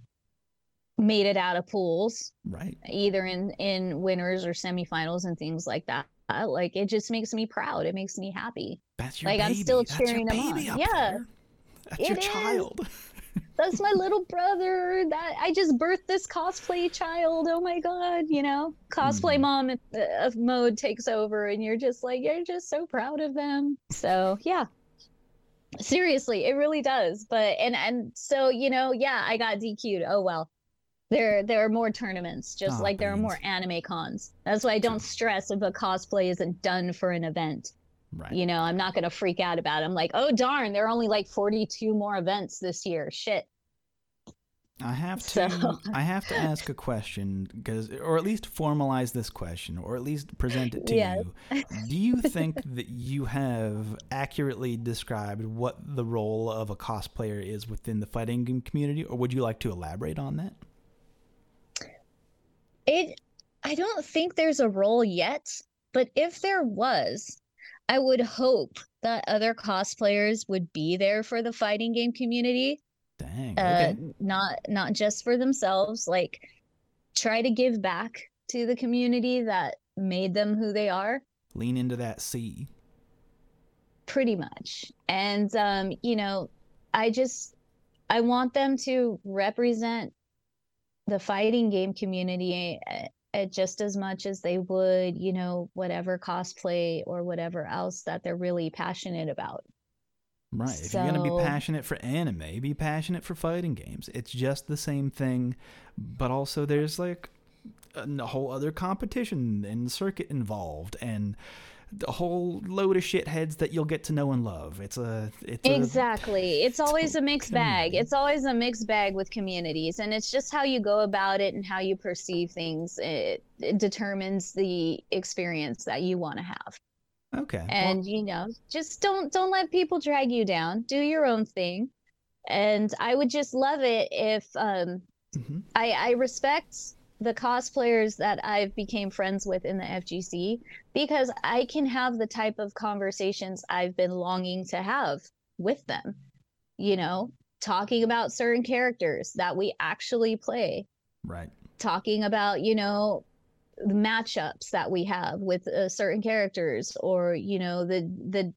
Speaker 2: made it out of pools,
Speaker 1: Right.
Speaker 2: either in in winners or semifinals and things like that. Like it just makes me proud. It makes me happy.
Speaker 1: That's your
Speaker 2: Like, I'm
Speaker 1: baby.
Speaker 2: still
Speaker 1: That's your
Speaker 2: cheering them on. Yeah,
Speaker 1: there. That's your
Speaker 2: it is.
Speaker 1: child.
Speaker 2: That's my little brother. That I just birthed this cosplay child. Oh my god, you know, cosplay
Speaker 1: Mhm.
Speaker 2: mom uh, of mode takes over, and you're just like you're just so proud of them. So yeah, seriously, it really does. But and and so you know, yeah, I got DQ'd. Oh well. There, there are more tournaments, just
Speaker 1: Aw,
Speaker 2: like there are more anime cons. That's why I don't stress if a cosplay isn't done for an event.
Speaker 1: Right.
Speaker 2: You know, I'm not gonna freak out about it. I'm like, oh darn, there are only like 42 more events this year. Shit.
Speaker 1: I have to
Speaker 2: So-
Speaker 1: I have to ask a question because or at least formalize this question or at least present it to
Speaker 2: Yes.
Speaker 1: you. Do you think that you have accurately described what the role of a cosplayer is within the fighting game community or would you like to elaborate on that?
Speaker 2: It I don't think there's a role yet, but if there was, I would hope that other cosplayers would be there for the fighting game community.
Speaker 1: Dang.
Speaker 2: Uh
Speaker 1: Okay.
Speaker 2: not not just for themselves, like try to give back to the community that made them who they are.
Speaker 1: Lean into that sea.
Speaker 2: pretty much and um you know i just i want them to represent the fighting game community uh, just as much as they would you know whatever cosplay or whatever else that they're really passionate about
Speaker 1: Right. If you're going to be passionate for anime, be passionate for fighting games. It's just the same thing, but also there's like a whole other competition and circuit involved and a whole load of shitheads that you'll get to know and love. It's a it's a
Speaker 2: exactly it's always a mixed bag
Speaker 1: community.
Speaker 2: it's always a mixed bag with communities and it's just how you go about it and how you perceive things it, it determines the experience that you want to have
Speaker 1: okay. well,
Speaker 2: and you know just don't don't let people drag you down do your own thing and i would just love it if um
Speaker 1: mhm.
Speaker 2: i i respect the cosplayers that i've became friends with in the fgc because i can have the type of conversations i've been longing to have with them you know talking about certain characters that we actually play
Speaker 1: right.
Speaker 2: talking about you know the matchups that we have with uh, certain characters or you know the the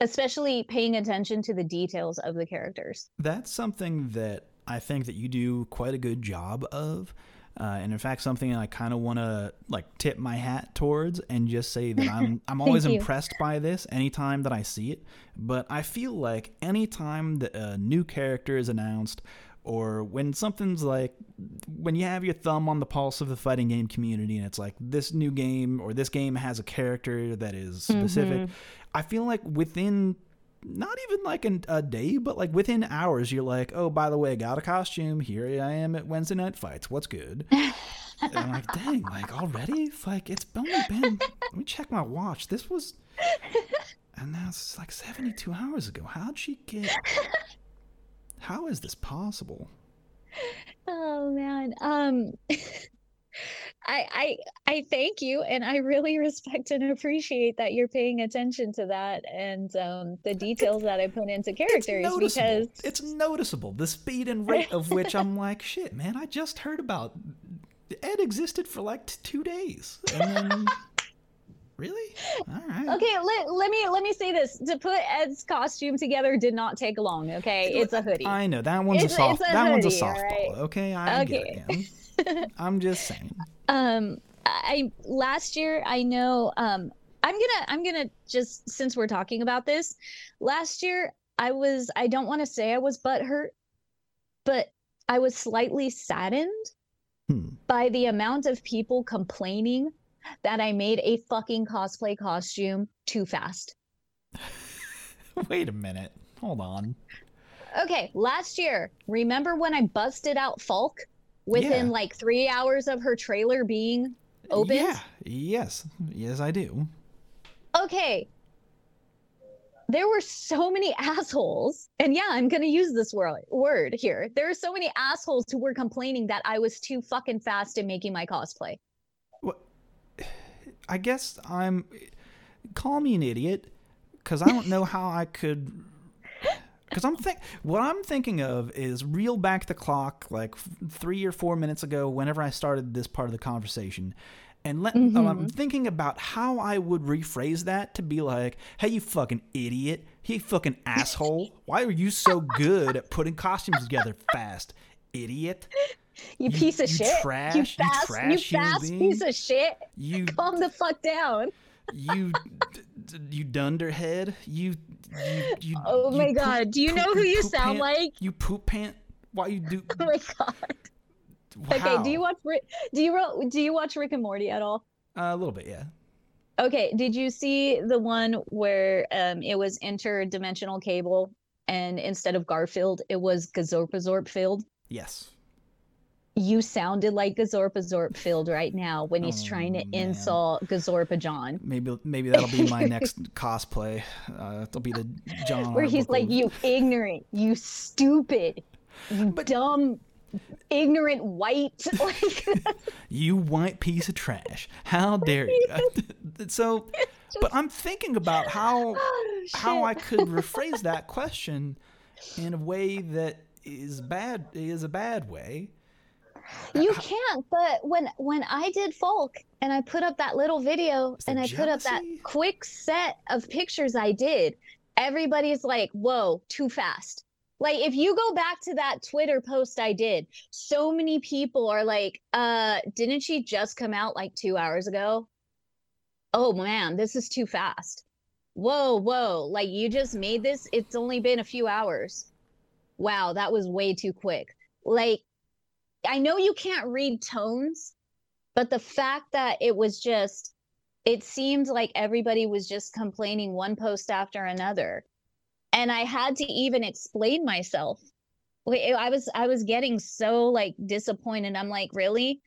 Speaker 2: especially paying attention to the details of the characters
Speaker 1: That's something that I think that you do quite a good job of. Uh, and in fact, something I kind of want to like tip my hat towards and just say that I'm I'm always
Speaker 2: you.
Speaker 1: impressed by this anytime that I see it. But I feel like anytime that a new character is announced, or when something's like when you have your thumb on the pulse of the fighting game community and it's like this new game or this game has a character that is specific, I feel like within not even like an, a day, but like within hours, you're like, oh, by the way, got a costume. Here I am at Wednesday Night Fights. What's good? and I'm like, dang, like already? It's like it's only been. let me check my watch. This was, and now it's like 72 hours ago. How'd she get? How is this possible?
Speaker 2: oh man um I, I I thank you and I really respect and appreciate that you're paying attention to that and um, the details that I put into characters
Speaker 1: it's
Speaker 2: because
Speaker 1: It's noticeable. The speed and rate of which I'm like, shit, man. I just heard about. Ed existed for like t- two days, and then. really? All right.
Speaker 2: Okay, let, let me let me say this. To put Ed's costume together did not take long, okay? It's a hoodie.
Speaker 1: I know that one's
Speaker 2: It's-
Speaker 1: a soft.
Speaker 2: a
Speaker 1: that one's a softball.
Speaker 2: alright?
Speaker 1: Okay, I get
Speaker 2: Okay.
Speaker 1: it. I'm just saying.
Speaker 2: um I last year I know um I'm gonna I'm gonna just since we're talking about this, last year I was I don't want to say I was butthurt, but I was slightly saddened
Speaker 1: Hmm.
Speaker 2: by the amount of people complaining that I made a fucking cosplay costume too fast.
Speaker 1: Wait a minute. Hold on.
Speaker 2: Okay, last year, remember when I busted out Falke within
Speaker 1: Yeah.
Speaker 2: like three hours of her trailer being opened?
Speaker 1: Yeah. Yes. Yes, I do.
Speaker 2: Okay. there were so many assholes and yeah i'm gonna use this word word here there are so many assholes who were complaining that i was too fucking fast in making my cosplay
Speaker 1: What? I guess I'm. Call me an idiot, because I don't know how I could. Because I'm think what I'm thinking of is reel back the clock like three or four minutes ago, whenever I started this part of the conversation, and let um, I'm mm-hmm. thinking about how I would rephrase that to be like, "Hey, you fucking idiot! Hey, fucking asshole! Why are you so good at putting costumes together fast, idiot?
Speaker 2: you piece of
Speaker 1: you
Speaker 2: shit
Speaker 1: trash,
Speaker 2: you
Speaker 1: you
Speaker 2: fast you,
Speaker 1: trash human
Speaker 2: fast
Speaker 1: being.
Speaker 2: piece of shit
Speaker 1: You
Speaker 2: calm the fuck down
Speaker 1: you you dunderhead you you, you
Speaker 2: Oh
Speaker 1: you
Speaker 2: my
Speaker 1: poop-
Speaker 2: God, do you know who you
Speaker 1: poop
Speaker 2: sound
Speaker 1: pant-
Speaker 2: like?
Speaker 1: you poop pant? Why you do
Speaker 2: oh my god. Okay do you watch Rick, do you do you watch rick and morty at all?
Speaker 1: Uh, a little bit yeah.
Speaker 2: Okay, did you see the one where um it was interdimensional cable and instead of Garfield it was Gazorpazorp Field?
Speaker 1: yes
Speaker 2: You sounded like Gazorpazorp Field right now when he's
Speaker 1: Oh,
Speaker 2: trying to
Speaker 1: man.
Speaker 2: insult Gazorpa John.
Speaker 1: maybe maybe that'll be my next cosplay uh it'll be the john
Speaker 2: Where he's like. You ignorant, you stupid, you dumb, ignorant white. Like
Speaker 1: you white piece of trash how dare you so but i'm thinking about how
Speaker 2: oh,
Speaker 1: how I could rephrase that question in a way that is bad is a bad way.
Speaker 2: You can't, but when when I did Falke and I put up that little video and I put up that quick set of pictures I did, everybody's like, "Whoa, too fast." Like if you go back to that Twitter post I did, so many people are like, "Uh, didn't she just come out like 2 hours ago?" Oh man, this is too fast. Whoa, whoa, like you just made this, it's only been a few hours. Wow, that was way too quick. Like I know you can't read tones, but the fact that it was just, it seemed like everybody was just complaining one post after another. And I had to even explain myself. I was I was getting so like disappointed. I'm like, really?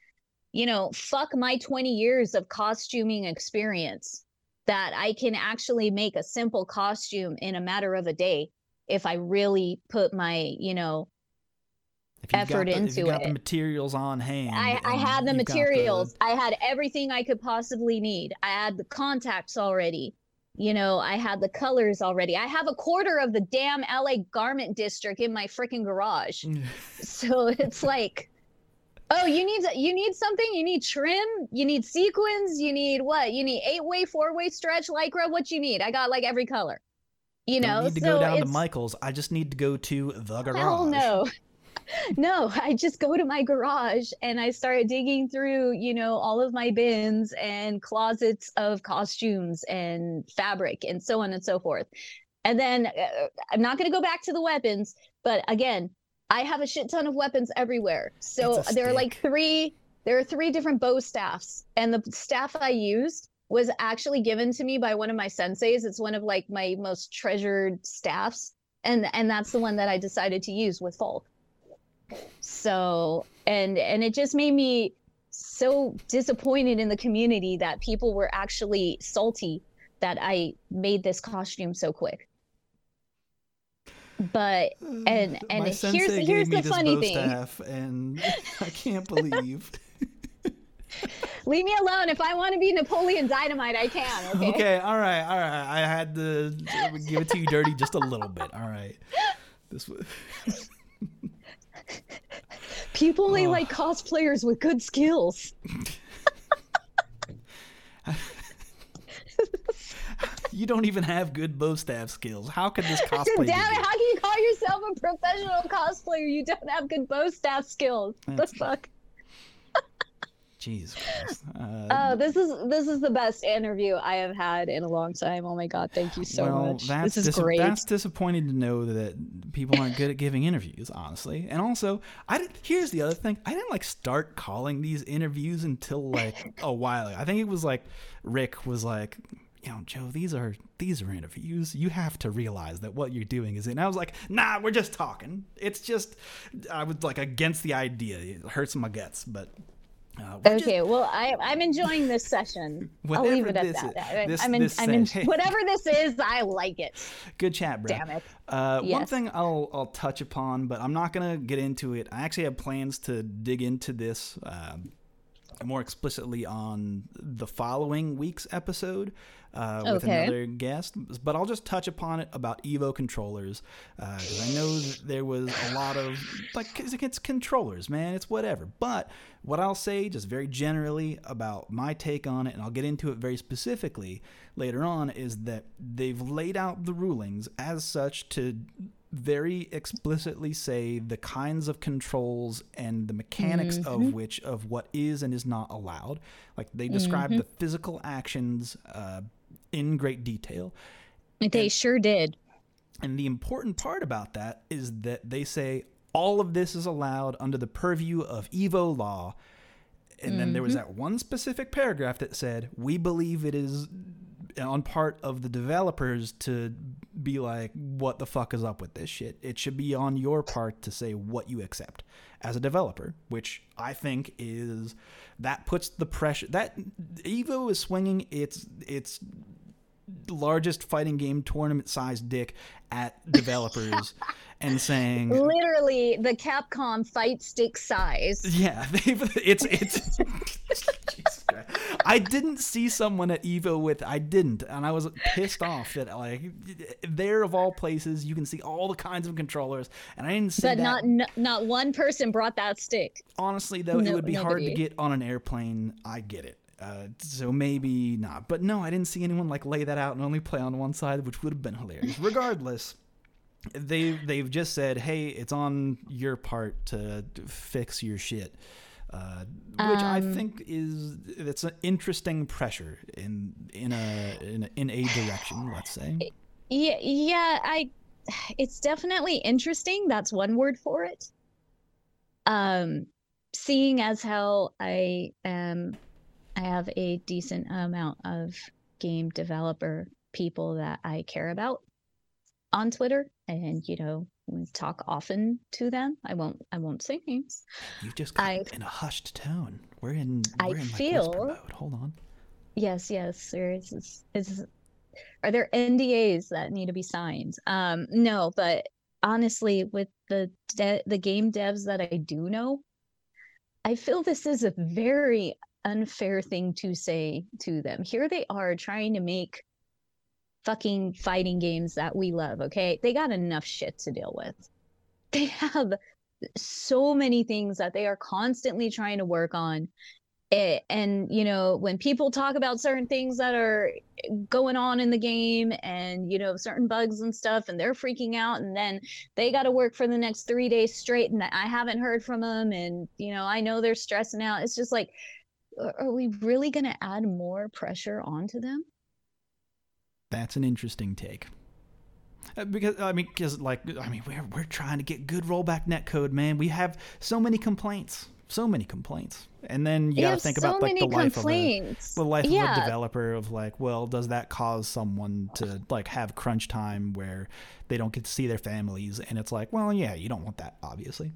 Speaker 2: You know, fuck my 20 years of costuming experience that I can actually make a simple costume in a matter of a day if I really put my, you know, Effort
Speaker 1: the,
Speaker 2: into
Speaker 1: you got the
Speaker 2: it.
Speaker 1: materials on hand,
Speaker 2: I, I had the
Speaker 1: um, got
Speaker 2: materials. I had everything I could possibly need. I had the contacts already. You know, I had the colors already. I have a quarter of the damn LA garment district in my freaking garage. So it's like, oh, you need you need something. You need trim. You need sequins. You need what? You need eight way, four way stretch lycra. What you need? I got like every color. You
Speaker 1: Don't
Speaker 2: know,
Speaker 1: need to
Speaker 2: so
Speaker 1: go down to Michael's. I just need to go to the garage.
Speaker 2: Hell no. No, I just go to my garage and I start digging through, you know, all of my bins and closets of costumes and fabric and so on and so forth. And then uh, I'm not going to go back to the weapons, but again, I have a shit ton of weapons everywhere. So there are like three there are three different bow staffs and the staff I used was actually given to me by one of my senseis. It's one of like my most treasured staffs and and that's the one that I decided to use with Falke. So and and it just made me so disappointed in the community that people were actually salty that I made this costume so quick. But and and
Speaker 1: My
Speaker 2: here's here's the funny thing.
Speaker 1: and I can't believe.
Speaker 2: Leave me alone. If I want to be Napoleon Dynamite, I can. Okay.
Speaker 1: okay, all right, all right. I had to give it to you dirty just a little bit. All right. This was.
Speaker 2: People only
Speaker 1: Oh.
Speaker 2: like cosplayers with good skills.
Speaker 1: You don't even have good bow staff skills. How could this cosplay?
Speaker 2: Damn it! How can you call yourself a professional cosplayer? You don't have good bow staff skills. Eh. The
Speaker 1: That's-
Speaker 2: fuck.
Speaker 1: Jeez. Uh,
Speaker 2: Oh, this is this is the best interview I have had in a long time. Oh my god, thank you so
Speaker 1: well,
Speaker 2: much. This is
Speaker 1: dis-
Speaker 2: great.
Speaker 1: That's disappointing to know that people aren't good at giving interviews, honestly. And also, I did, here's the other thing: I didn't like start calling these interviews until like a while. ago. I think it was like Rick was like, you know, Joe, these are these are interviews. You have to realize that what you're doing is. And I was like, nah, we're just talking. It's just, I was like against the idea. It hurts my guts, but Uh, we're just-
Speaker 2: Okay, well, I, I'm enjoying this session. I'll leave
Speaker 1: Whatever
Speaker 2: it at that.
Speaker 1: is- this-
Speaker 2: I'm in,
Speaker 1: this
Speaker 2: I'm in, whatever this is, I like it.
Speaker 1: good chat, bro.
Speaker 2: Damn it.
Speaker 1: Uh, One thing I'll I'll touch upon, but I'm not gonna get into it. I actually have plans to dig into this um, more explicitly on the following week's episode uh, with
Speaker 2: Okay.
Speaker 1: another guest. But I'll just touch upon it about Evo controllers because I know that there was a lot of like it's controllers, man. It's whatever. But what I'll say, just very generally about my take on it, and I'll get into it very specifically later on, is that they've laid out the rulings as such to very explicitly say the kinds of controls and the mechanics of which of what is and is not allowed. Like they describe the physical actions uh, in great detail.
Speaker 2: They sure did.
Speaker 1: And the important part about that is that they say all of this is allowed under the purview of Evo law. And then there was mm-hmm. that one specific paragraph that said, we believe it is on part of the developers to be like, what the fuck is up with this shit? It should be on your part to say what you accept as a developer, which I think is that puts the pressure that Evo is swinging its its largest fighting game tournament sized dick at developers and saying
Speaker 2: Literally, the Capcom fight stick size.
Speaker 1: yeah it's it's i didn't see someone at evo with i didn't and i was pissed off that like there of all places you can see all the kinds of controllers and i didn't see
Speaker 2: But
Speaker 1: that
Speaker 2: not n- not one person brought that stick.
Speaker 1: honestly though it would be hard to get on an airplane i get it uh, so maybe not but no i didn't see anyone like lay that out and only play on one side which would have been hilarious regardless they they've just said hey it's on your part to fix your shit uh, which I
Speaker 2: Um,
Speaker 1: think is it's an interesting pressure in in a in a, in a direction. Let's say.
Speaker 2: Yeah, yeah, I it's definitely interesting. That's one word for it. Um seeing as how I am I have a decent amount of game developer people that I care about on Twitter and you know we talk often to them. I won't I won't say names.
Speaker 1: You just got
Speaker 2: I-
Speaker 1: in a hushed tone. We're in.
Speaker 2: I
Speaker 1: We're in
Speaker 2: feel-
Speaker 1: mode. Hold on.
Speaker 2: Yes, yes, there is. Is, is are there NDAs that need to be signed? Um, no, but honestly, with the de- the game devs that I do know, I feel this is a very unfair thing to say to them. Here they are trying to make fucking fighting games that we love. Okay, they got enough shit to deal with. They have so many things that they are constantly trying to work on it, and you know when people talk about certain things that are going on in the game and you know certain bugs and stuff and they're freaking out and then they got to work for the next three days straight and i haven't heard from them and you know i know they're stressing out it's just like are we really going to add more pressure onto them
Speaker 1: That's an interesting take. Uh, Because I mean, because like I mean, we're we're trying to get good rollback netcode, man. We have so many complaints, so many complaints, and then you got to think
Speaker 2: so
Speaker 1: about like the life of a, the life of a developer of like, well, does that cause someone to like have crunch time where they don't get to see their families? And it's like, well, yeah, you don't want that, obviously.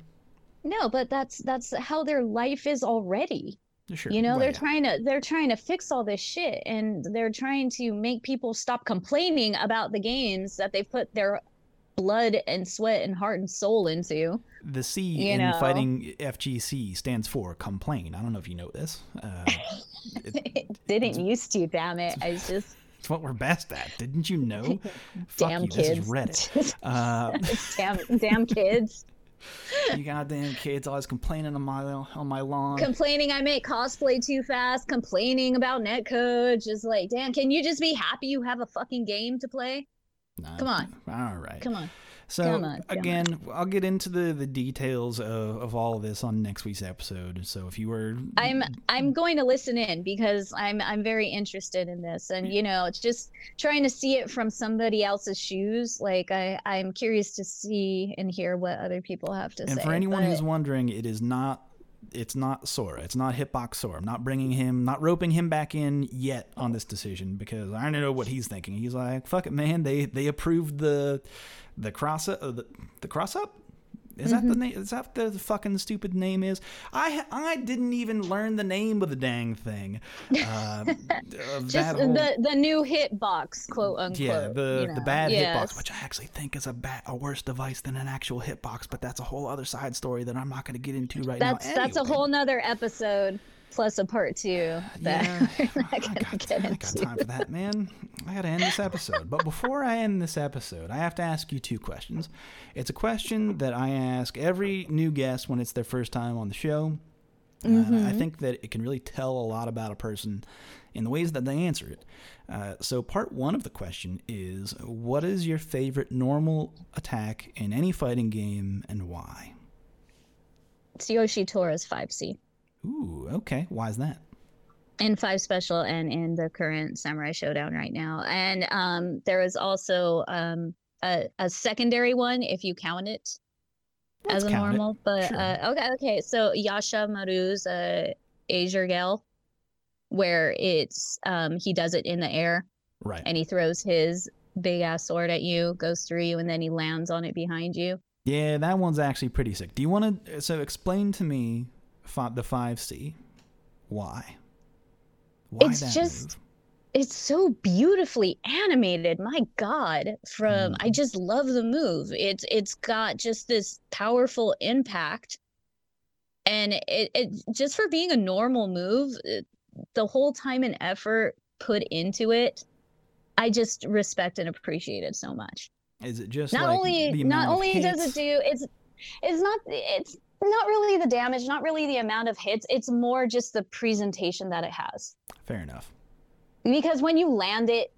Speaker 2: no but that's that's how their life is already
Speaker 1: Sure.
Speaker 2: you know
Speaker 1: well,
Speaker 2: they're
Speaker 1: yeah.
Speaker 2: trying to they're trying to fix all this shit and they're trying to make people stop complaining about the games that they've put their blood and sweat and heart and soul into
Speaker 1: The C
Speaker 2: you
Speaker 1: in
Speaker 2: know.
Speaker 1: fighting FGC stands for complain. I don't know if you know this. Uh,
Speaker 2: it didn't used to damn it i just
Speaker 1: it's what we're best at. Didn't you know?
Speaker 2: Damn
Speaker 1: you.
Speaker 2: kids
Speaker 1: This is Reddit. Uh,
Speaker 2: damn damn kids
Speaker 1: you goddamn kids always complaining on my on my lawn.
Speaker 2: complaining i make cosplay too fast complaining about netcode just like damn can you just be happy you have a fucking game to play
Speaker 1: Nah,
Speaker 2: come on.
Speaker 1: All right.
Speaker 2: come on
Speaker 1: So
Speaker 2: Come on, come
Speaker 1: again, I'll get into the the details of, of all of this on next week's episode. So if you were,
Speaker 2: I'm I'm going to listen in because I'm I'm very interested in this and you know it's just trying to see it from somebody else's shoes like I I'm curious to see and hear what other people have to
Speaker 1: and
Speaker 2: say.
Speaker 1: And for anyone
Speaker 2: but-
Speaker 1: who's wondering, it is not. It's not Sora. It's not Hitbox Sora. I'm not bringing him, not roping him back in yet on this decision because I don't know what he's thinking. He's like, "Fuck it, man. They they approved the the cross up, uh, the, the cross up. Is that the name? Is that the, fucking stupid name is? I I didn't even learn the name of the dang thing. Uh, of
Speaker 2: Just
Speaker 1: that whole-
Speaker 2: the the new hitbox, quote unquote.
Speaker 1: yeah, the
Speaker 2: you
Speaker 1: the bad
Speaker 2: Yes.
Speaker 1: hitbox, which I actually think is a bad, a worse device than an actual hitbox, but that's a whole other side story that I'm not going to get into right
Speaker 2: That's
Speaker 1: now.
Speaker 2: that's a whole nother episode plus a part two that
Speaker 1: Yeah,
Speaker 2: we're
Speaker 1: I
Speaker 2: not gonna
Speaker 1: got,
Speaker 2: get
Speaker 1: I got time for that, man. I got to end this episode. But before I end this episode, I have to ask you two questions. It's a question that I ask every new guest when it's their first time on the show. Uh,
Speaker 2: Mm-hmm.
Speaker 1: I think that it can really tell a lot about a person in the ways that they answer it. Uh, so, part one of the question is What is your favorite normal attack in any fighting game and why?
Speaker 2: It's Yoshitora's 5C.
Speaker 1: Ooh, okay. Why is that?
Speaker 2: in five special and in the current samurai shodown right now and um there is also um a, a secondary one if you count it
Speaker 1: Let's
Speaker 2: as a
Speaker 1: count it.
Speaker 2: normal but
Speaker 1: Sure.
Speaker 2: uh okay okay so yashamaru's uh azure gale where it's um he does it in the air
Speaker 1: Right.
Speaker 2: and he throws his big ass sword at you goes through you and then he lands on it behind you
Speaker 1: Yeah, that one's actually pretty sick. Do you want to? So explain to me the five C. Why? Why
Speaker 2: It's just-
Speaker 1: move?
Speaker 2: it's so beautifully animated my god from i
Speaker 1: Mhm.
Speaker 2: just love the move it's it's got just this powerful impact and it, it just for being a normal move it- the whole time and effort put into it i just respect and appreciate it so much
Speaker 1: Is it just
Speaker 2: not
Speaker 1: like
Speaker 2: only not only does it do it's it's not it's not really the damage not really the amount of hits it's more just the presentation that it has.
Speaker 1: Fair enough.
Speaker 2: because when you land it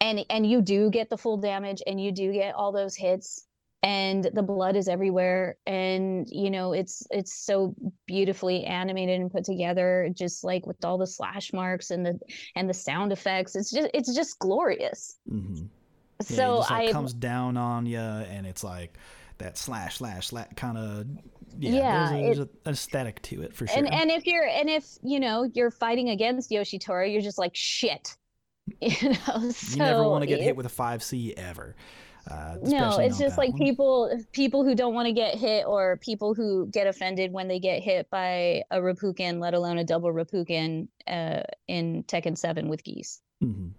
Speaker 2: and and you do get the full damage and you do get all those hits and the blood is everywhere and you know it's it's so beautifully animated and put together just like with all the slash marks and the and the sound effects it's just it's just glorious.
Speaker 1: Hmm Yeah,
Speaker 2: so
Speaker 1: it just like
Speaker 2: i
Speaker 1: comes down on you, and it's like that slash slash slash kind of yeah.
Speaker 2: Yeah,
Speaker 1: there's, a, there's a aesthetic to it for sure.
Speaker 2: and and if you're and if you know you're fighting against yoshitora you're just like shit you know so
Speaker 1: you never want to get
Speaker 2: it-
Speaker 1: hit with a five C ever. Uh,
Speaker 2: no it's just like
Speaker 1: one.
Speaker 2: people people who don't want to get hit or people who get offended when they get hit by a Rapukin, let alone a double Rapukin uh, in Tekken 7 with geese.
Speaker 1: Mhm.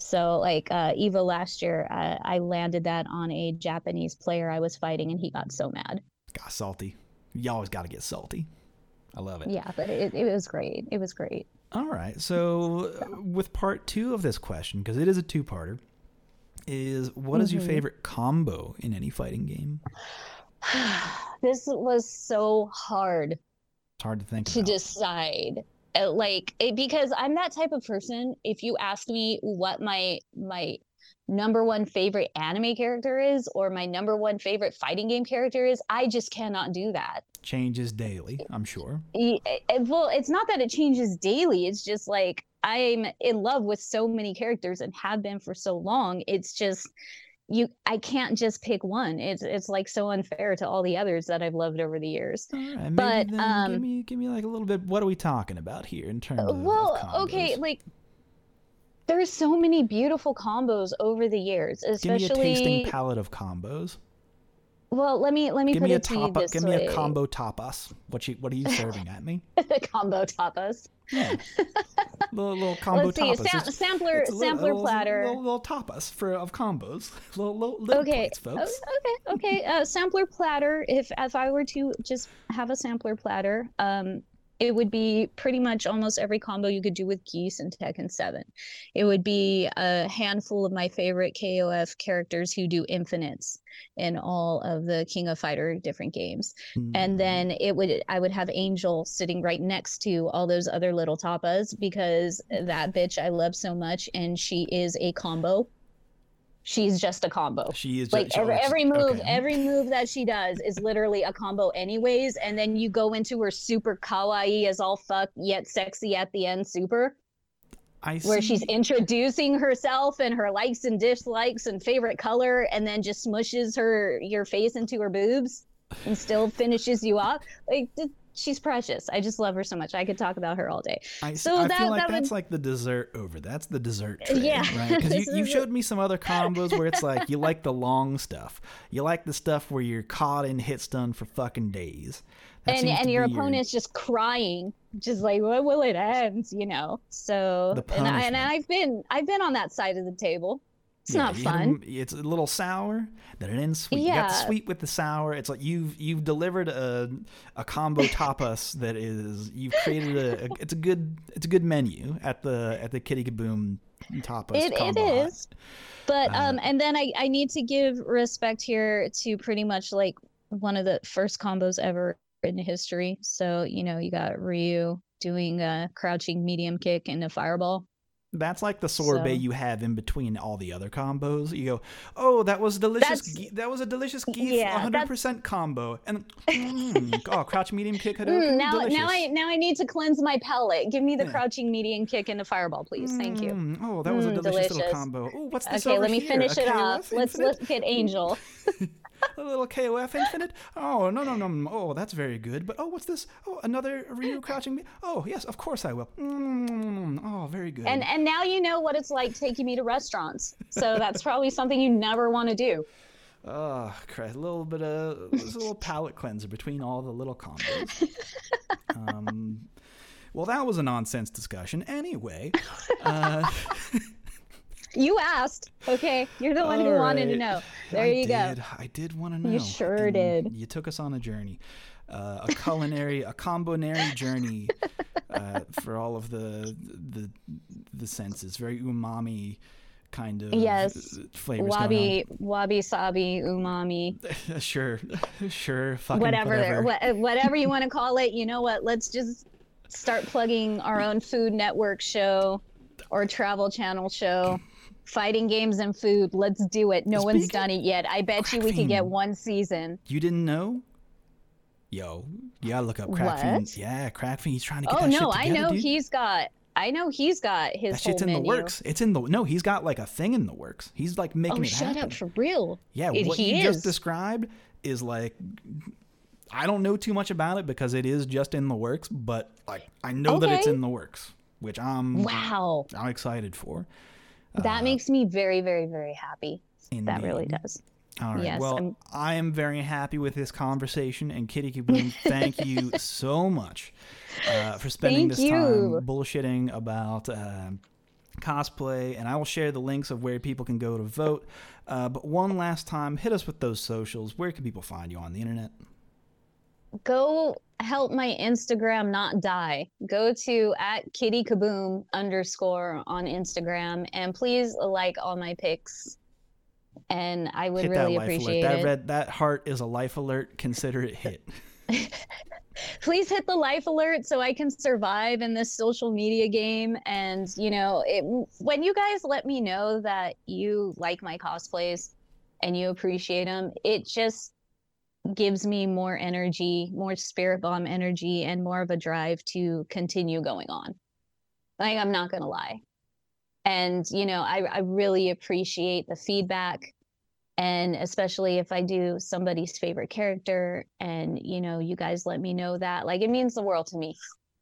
Speaker 2: So like uh, Evo last year, uh, I landed that on a Japanese player I was fighting, and he got so mad.
Speaker 1: Got salty. You always got to get salty. I love it.
Speaker 2: Yeah, but it, it was great. It was great.
Speaker 1: All right. So, with part two of this question, because it is a two parter, is what is your
Speaker 2: Mhm.
Speaker 1: favorite combo in any fighting game?
Speaker 2: this was so hard
Speaker 1: It's hard to think
Speaker 2: to
Speaker 1: about.
Speaker 2: decide like it, because i'm that type of person if you ask me what my my number one favorite anime character is or my number one favorite fighting game character is i just cannot do that
Speaker 1: Changes daily, I'm sure.
Speaker 2: E- eh, well it's not that it changes daily it's just like i'm in love with so many characters and have been for so long it's just you i can't just pick one it's it's like so unfair to all the others that i've loved over the years
Speaker 1: right.
Speaker 2: But, um,
Speaker 1: give me give me like a little bit. What are we talking about here in terms of, of
Speaker 2: well okay
Speaker 1: combos?
Speaker 2: like there's so many beautiful combos over the years especially
Speaker 1: Give me a tasting palette of combos.
Speaker 2: Well let me let me
Speaker 1: Give
Speaker 2: put
Speaker 1: me a
Speaker 2: it to you
Speaker 1: top.
Speaker 2: this
Speaker 1: Give
Speaker 2: way
Speaker 1: me a combo tapas. What you What are you serving at me?
Speaker 2: The combo tapas
Speaker 1: Yeah. little little combo
Speaker 2: let's see
Speaker 1: tapas.
Speaker 2: sam-
Speaker 1: It's-
Speaker 2: sampler
Speaker 1: it's little-
Speaker 2: sampler
Speaker 1: little,
Speaker 2: platter
Speaker 1: Little, little tapas for of combos. little, little, little
Speaker 2: okay
Speaker 1: plates, folks.
Speaker 2: o- okay okay uh sampler platter if if i were to just have a sampler platter um it would be pretty much almost every combo you could do with geese and Tekken 7. It would be a handful of my favorite KOF characters who do infinites in all of the King of Fighter different games.
Speaker 1: Mm.
Speaker 2: And then it would I would have Angel sitting right next to all those other little tapas because that bitch I love so much and she is a combo. She's just a combo
Speaker 1: she is
Speaker 2: like
Speaker 1: just,
Speaker 2: every,
Speaker 1: oh,
Speaker 2: every move
Speaker 1: okay.
Speaker 2: every move that she does is literally a combo anyways and then you go into her super kawaii as all fuck yet sexy at the end super
Speaker 1: I
Speaker 2: where she's introducing herself and her likes and dislikes and favorite color and then just smushes her your face into her boobs and still finishes you off. Like she's precious. I just love her so much. I could talk about her all day.
Speaker 1: I,
Speaker 2: So
Speaker 1: I
Speaker 2: that-
Speaker 1: feel like
Speaker 2: that
Speaker 1: that's
Speaker 2: would-
Speaker 1: like the dessert over. That's the dessert uh, tray,
Speaker 2: Yeah.
Speaker 1: right? Because you, you showed me some other combos where it's like you like the long stuff. You like the stuff where you're caught in hit stun for fucking days. That
Speaker 2: and and your opponent's just crying, just like when will it end? You know. So
Speaker 1: The
Speaker 2: and, I, and. I've been I've been on that side of the table. It's
Speaker 1: Yeah,
Speaker 2: not
Speaker 1: hit It's a little sour, then it ends sweet. You got the sweet with the sour. It's like you've you've delivered a a combo tapas that is you've created a, a it's a good it's a good menu at the at the Kitty Kaboom tapas.
Speaker 2: It, it
Speaker 1: hut.
Speaker 2: is. But
Speaker 1: Uh,
Speaker 2: um and then I, I need to give respect here to pretty much like one of the first combos ever in history. So, you know, you got Ryu doing a crouching medium kick and a fireball.
Speaker 1: That's like the sorbet
Speaker 2: So-
Speaker 1: you have in between all the other combos. You go, oh, that was delicious. Ge- that was a delicious geef,
Speaker 2: Yeah,
Speaker 1: 100% combo. And mm, oh, crouch medium kick
Speaker 2: Mm, now
Speaker 1: delicious.
Speaker 2: now I now I need to cleanse my palate. Give me the
Speaker 1: Yeah.
Speaker 2: crouching medium kick and a fireball, please. Thank you.
Speaker 1: Mm, oh, that was a
Speaker 2: Mm,
Speaker 1: delicious, little
Speaker 2: delicious.
Speaker 1: combo. Oh, what's this
Speaker 2: Okay, let me
Speaker 1: here?
Speaker 2: finish
Speaker 1: A
Speaker 2: it off. Let's look at Angel.
Speaker 1: a little KOF infinite. Oh no no no! Oh, that's very good. But oh, what's this? Oh, another Ryu crouching. Me- oh yes, of course I will. Mm, oh, very good.
Speaker 2: And and now you know what it's like taking me to restaurants. So that's probably something you never want to do.
Speaker 1: Oh, Christ. A little bit of a little palate cleanser between all the little combos. um, well, that was a nonsense discussion. Anyway, uh,
Speaker 2: You asked. Okay, you're the one who wanted to know. There
Speaker 1: I
Speaker 2: you
Speaker 1: did,
Speaker 2: go.
Speaker 1: I did want to know.
Speaker 2: You sure
Speaker 1: and
Speaker 2: did.
Speaker 1: You took us on a journey, uh, a culinary, a combonary journey uh, for all of the the the senses. Very umami kind of
Speaker 2: Yes.
Speaker 1: flavors.
Speaker 2: Wabi, wabi sabi, umami,
Speaker 1: sure, sure. Fucking
Speaker 2: whatever,
Speaker 1: whatever.
Speaker 2: wha- whatever you want to call it. You know what? Let's just start plugging our own Food Network show or Travel Channel show. Fighting games and food. Let's do it. No one's done it yet. I bet you we could get one season.
Speaker 1: You didn't know? Yo, you gotta look up Crackfiend.
Speaker 2: What?
Speaker 1: Yeah, Crackfiend. He's trying to get
Speaker 2: Oh
Speaker 1: that shit
Speaker 2: no,
Speaker 1: together,
Speaker 2: I know
Speaker 1: dude.
Speaker 2: he's got. I know he's got his
Speaker 1: that shit's in
Speaker 2: menu.
Speaker 1: the works. It's in the no. He's got like a thing in the works. He's like oh, making
Speaker 2: Oh,
Speaker 1: it
Speaker 2: shut
Speaker 1: happen.
Speaker 2: up for real.
Speaker 1: Yeah,
Speaker 2: It-
Speaker 1: what
Speaker 2: he
Speaker 1: you just described is like I don't know too much about it because it is just in the works, but like I know that it's in the works, which I'm
Speaker 2: Wow,
Speaker 1: I'm excited for.
Speaker 2: That makes me very, very, very happy. That really does.
Speaker 1: All right.
Speaker 2: Yes,
Speaker 1: well,
Speaker 2: I'm-
Speaker 1: I am very happy with this conversation, and Kitty Kaboom, thank you so much uh, for spending
Speaker 2: Thank
Speaker 1: this
Speaker 2: you.
Speaker 1: time bullshitting about um cosplay. And I will share the links of where people can go to vote. Uh, but one last time, hit us with those socials. Where can people find you on the internet?
Speaker 2: Go help my Instagram not die. Go to at kitty kaboom underscore on Instagram and please like all my pics. And I would
Speaker 1: hit
Speaker 2: really
Speaker 1: that
Speaker 2: appreciate
Speaker 1: alert. That
Speaker 2: it.
Speaker 1: red, that heart is a life alert. Consider it hit.
Speaker 2: please hit the life alert so I can survive in this social media game. And, you know, it, when you guys let me know that you like my cosplays and you appreciate them, it just gives me more energy, more spirit bomb energy, and more of a drive to continue going on. Like, I'm not going to lie. And, you know, I, I really appreciate the feedback and especially if i do somebody's favorite character and you know you guys let me know that like it means the world to me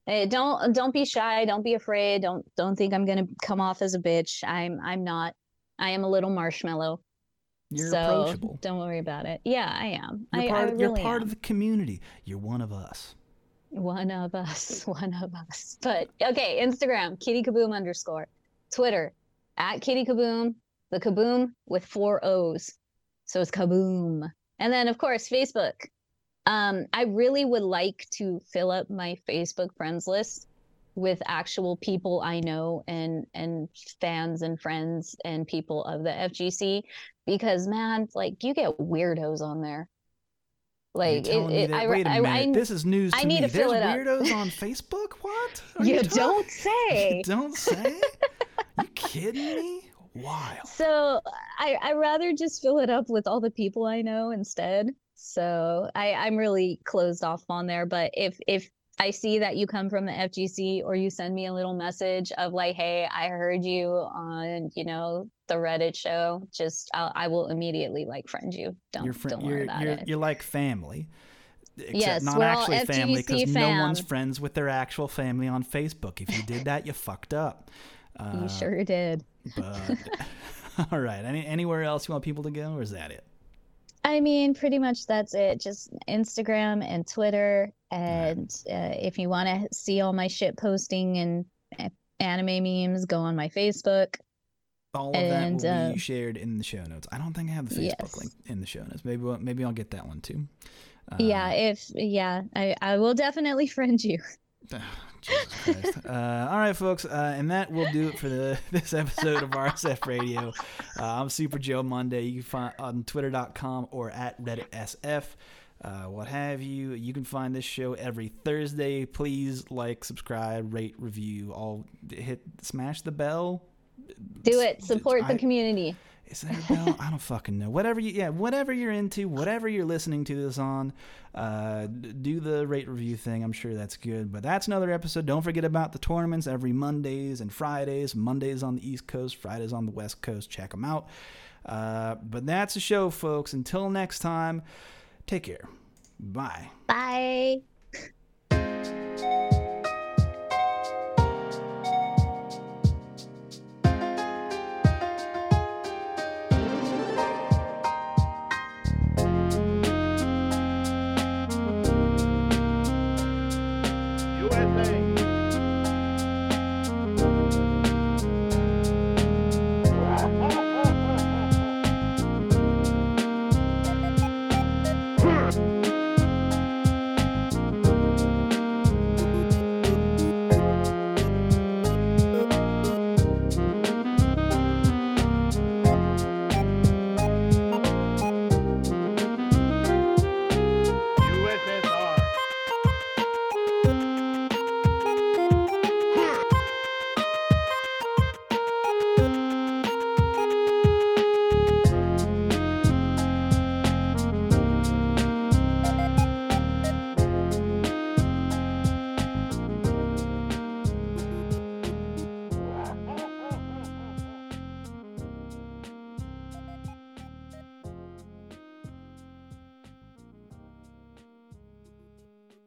Speaker 2: Eh, don't don't be shy don't be afraid don't don't think i'm gonna come off as a bitch i'm i'm not i am a little marshmallow
Speaker 1: You're
Speaker 2: so
Speaker 1: approachable.
Speaker 2: don't worry about it yeah i am
Speaker 1: You're
Speaker 2: I,
Speaker 1: part,
Speaker 2: I
Speaker 1: of, you're part
Speaker 2: am.
Speaker 1: of the community. You're one of us.
Speaker 2: One of us, one of us. But okay, Instagram, Kitty Kaboom underscore. Twitter, at Kitty Kaboom, the Kaboom with four O's. So it's Kaboom. And then, of course, Facebook. Um, I really would like to fill up my Facebook friends list with actual people I know and and fans and friends and people of the FGC because man, like you get weirdos on there. Like
Speaker 1: You're telling me
Speaker 2: it, it. I,
Speaker 1: Wait a
Speaker 2: I,
Speaker 1: minute.
Speaker 2: I,
Speaker 1: this is news to
Speaker 2: I need
Speaker 1: me.
Speaker 2: to fill
Speaker 1: There's
Speaker 2: it up.
Speaker 1: weirdos on Facebook. What? Are
Speaker 2: you
Speaker 1: talking-
Speaker 2: don't say.
Speaker 1: You don't say? you kidding me? Wild.
Speaker 2: So I I rather just fill it up with all the people I know instead. So I I'm really closed off on there. But if if I see that you come from the FGC or you send me a little message of like, hey, I heard you on you know the Reddit show, just I'll, I will immediately like friend you. Don't
Speaker 1: You're, fri-
Speaker 2: don't worry
Speaker 1: you're,
Speaker 2: about
Speaker 1: you're,
Speaker 2: it.
Speaker 1: you're like family. Except
Speaker 2: Yes,
Speaker 1: not actually family
Speaker 2: FGC
Speaker 1: no one's friends with their actual family on Facebook. If you did that, you fucked up. Uh,
Speaker 2: you sure did.
Speaker 1: But all right. Any anywhere else you want people to go, or is that it?
Speaker 2: I mean, pretty much that's it. Just Instagram and Twitter. And uh, if you want to see all my shit posting and uh, anime memes, go on my Facebook.
Speaker 1: All of that
Speaker 2: And,
Speaker 1: will
Speaker 2: uh,
Speaker 1: be shared in the show notes. I don't think I have the Facebook
Speaker 2: Yes.
Speaker 1: link in the show notes. Maybe we'll- maybe I'll get that one too. Uh,
Speaker 2: yeah, if yeah, I I will definitely friend you.
Speaker 1: Jesus Christ. Uh, all right, folks, uh, and that will do it for the this episode of r/SF Radio. Uh, I'm Super Joe Monday. You can find on Twitter.com or at Reddit SF. Uh, what have you? You can find this show every Thursday. Please like, subscribe, rate, review. All hit, smash the bell.
Speaker 2: Do it. Support
Speaker 1: I-
Speaker 2: the community.
Speaker 1: Is there a bell? I don't fucking know. Whatever you, yeah, whatever you're into, whatever you're listening to this on, uh, do the rate review thing. I'm sure that's good. But that's another episode. Don't forget about the tournaments every Mondays and Fridays. Mondays on the East Coast, Fridays on the West Coast. Check them out. Uh, but that's the show, folks. Until next time, take care. Bye.
Speaker 2: Bye.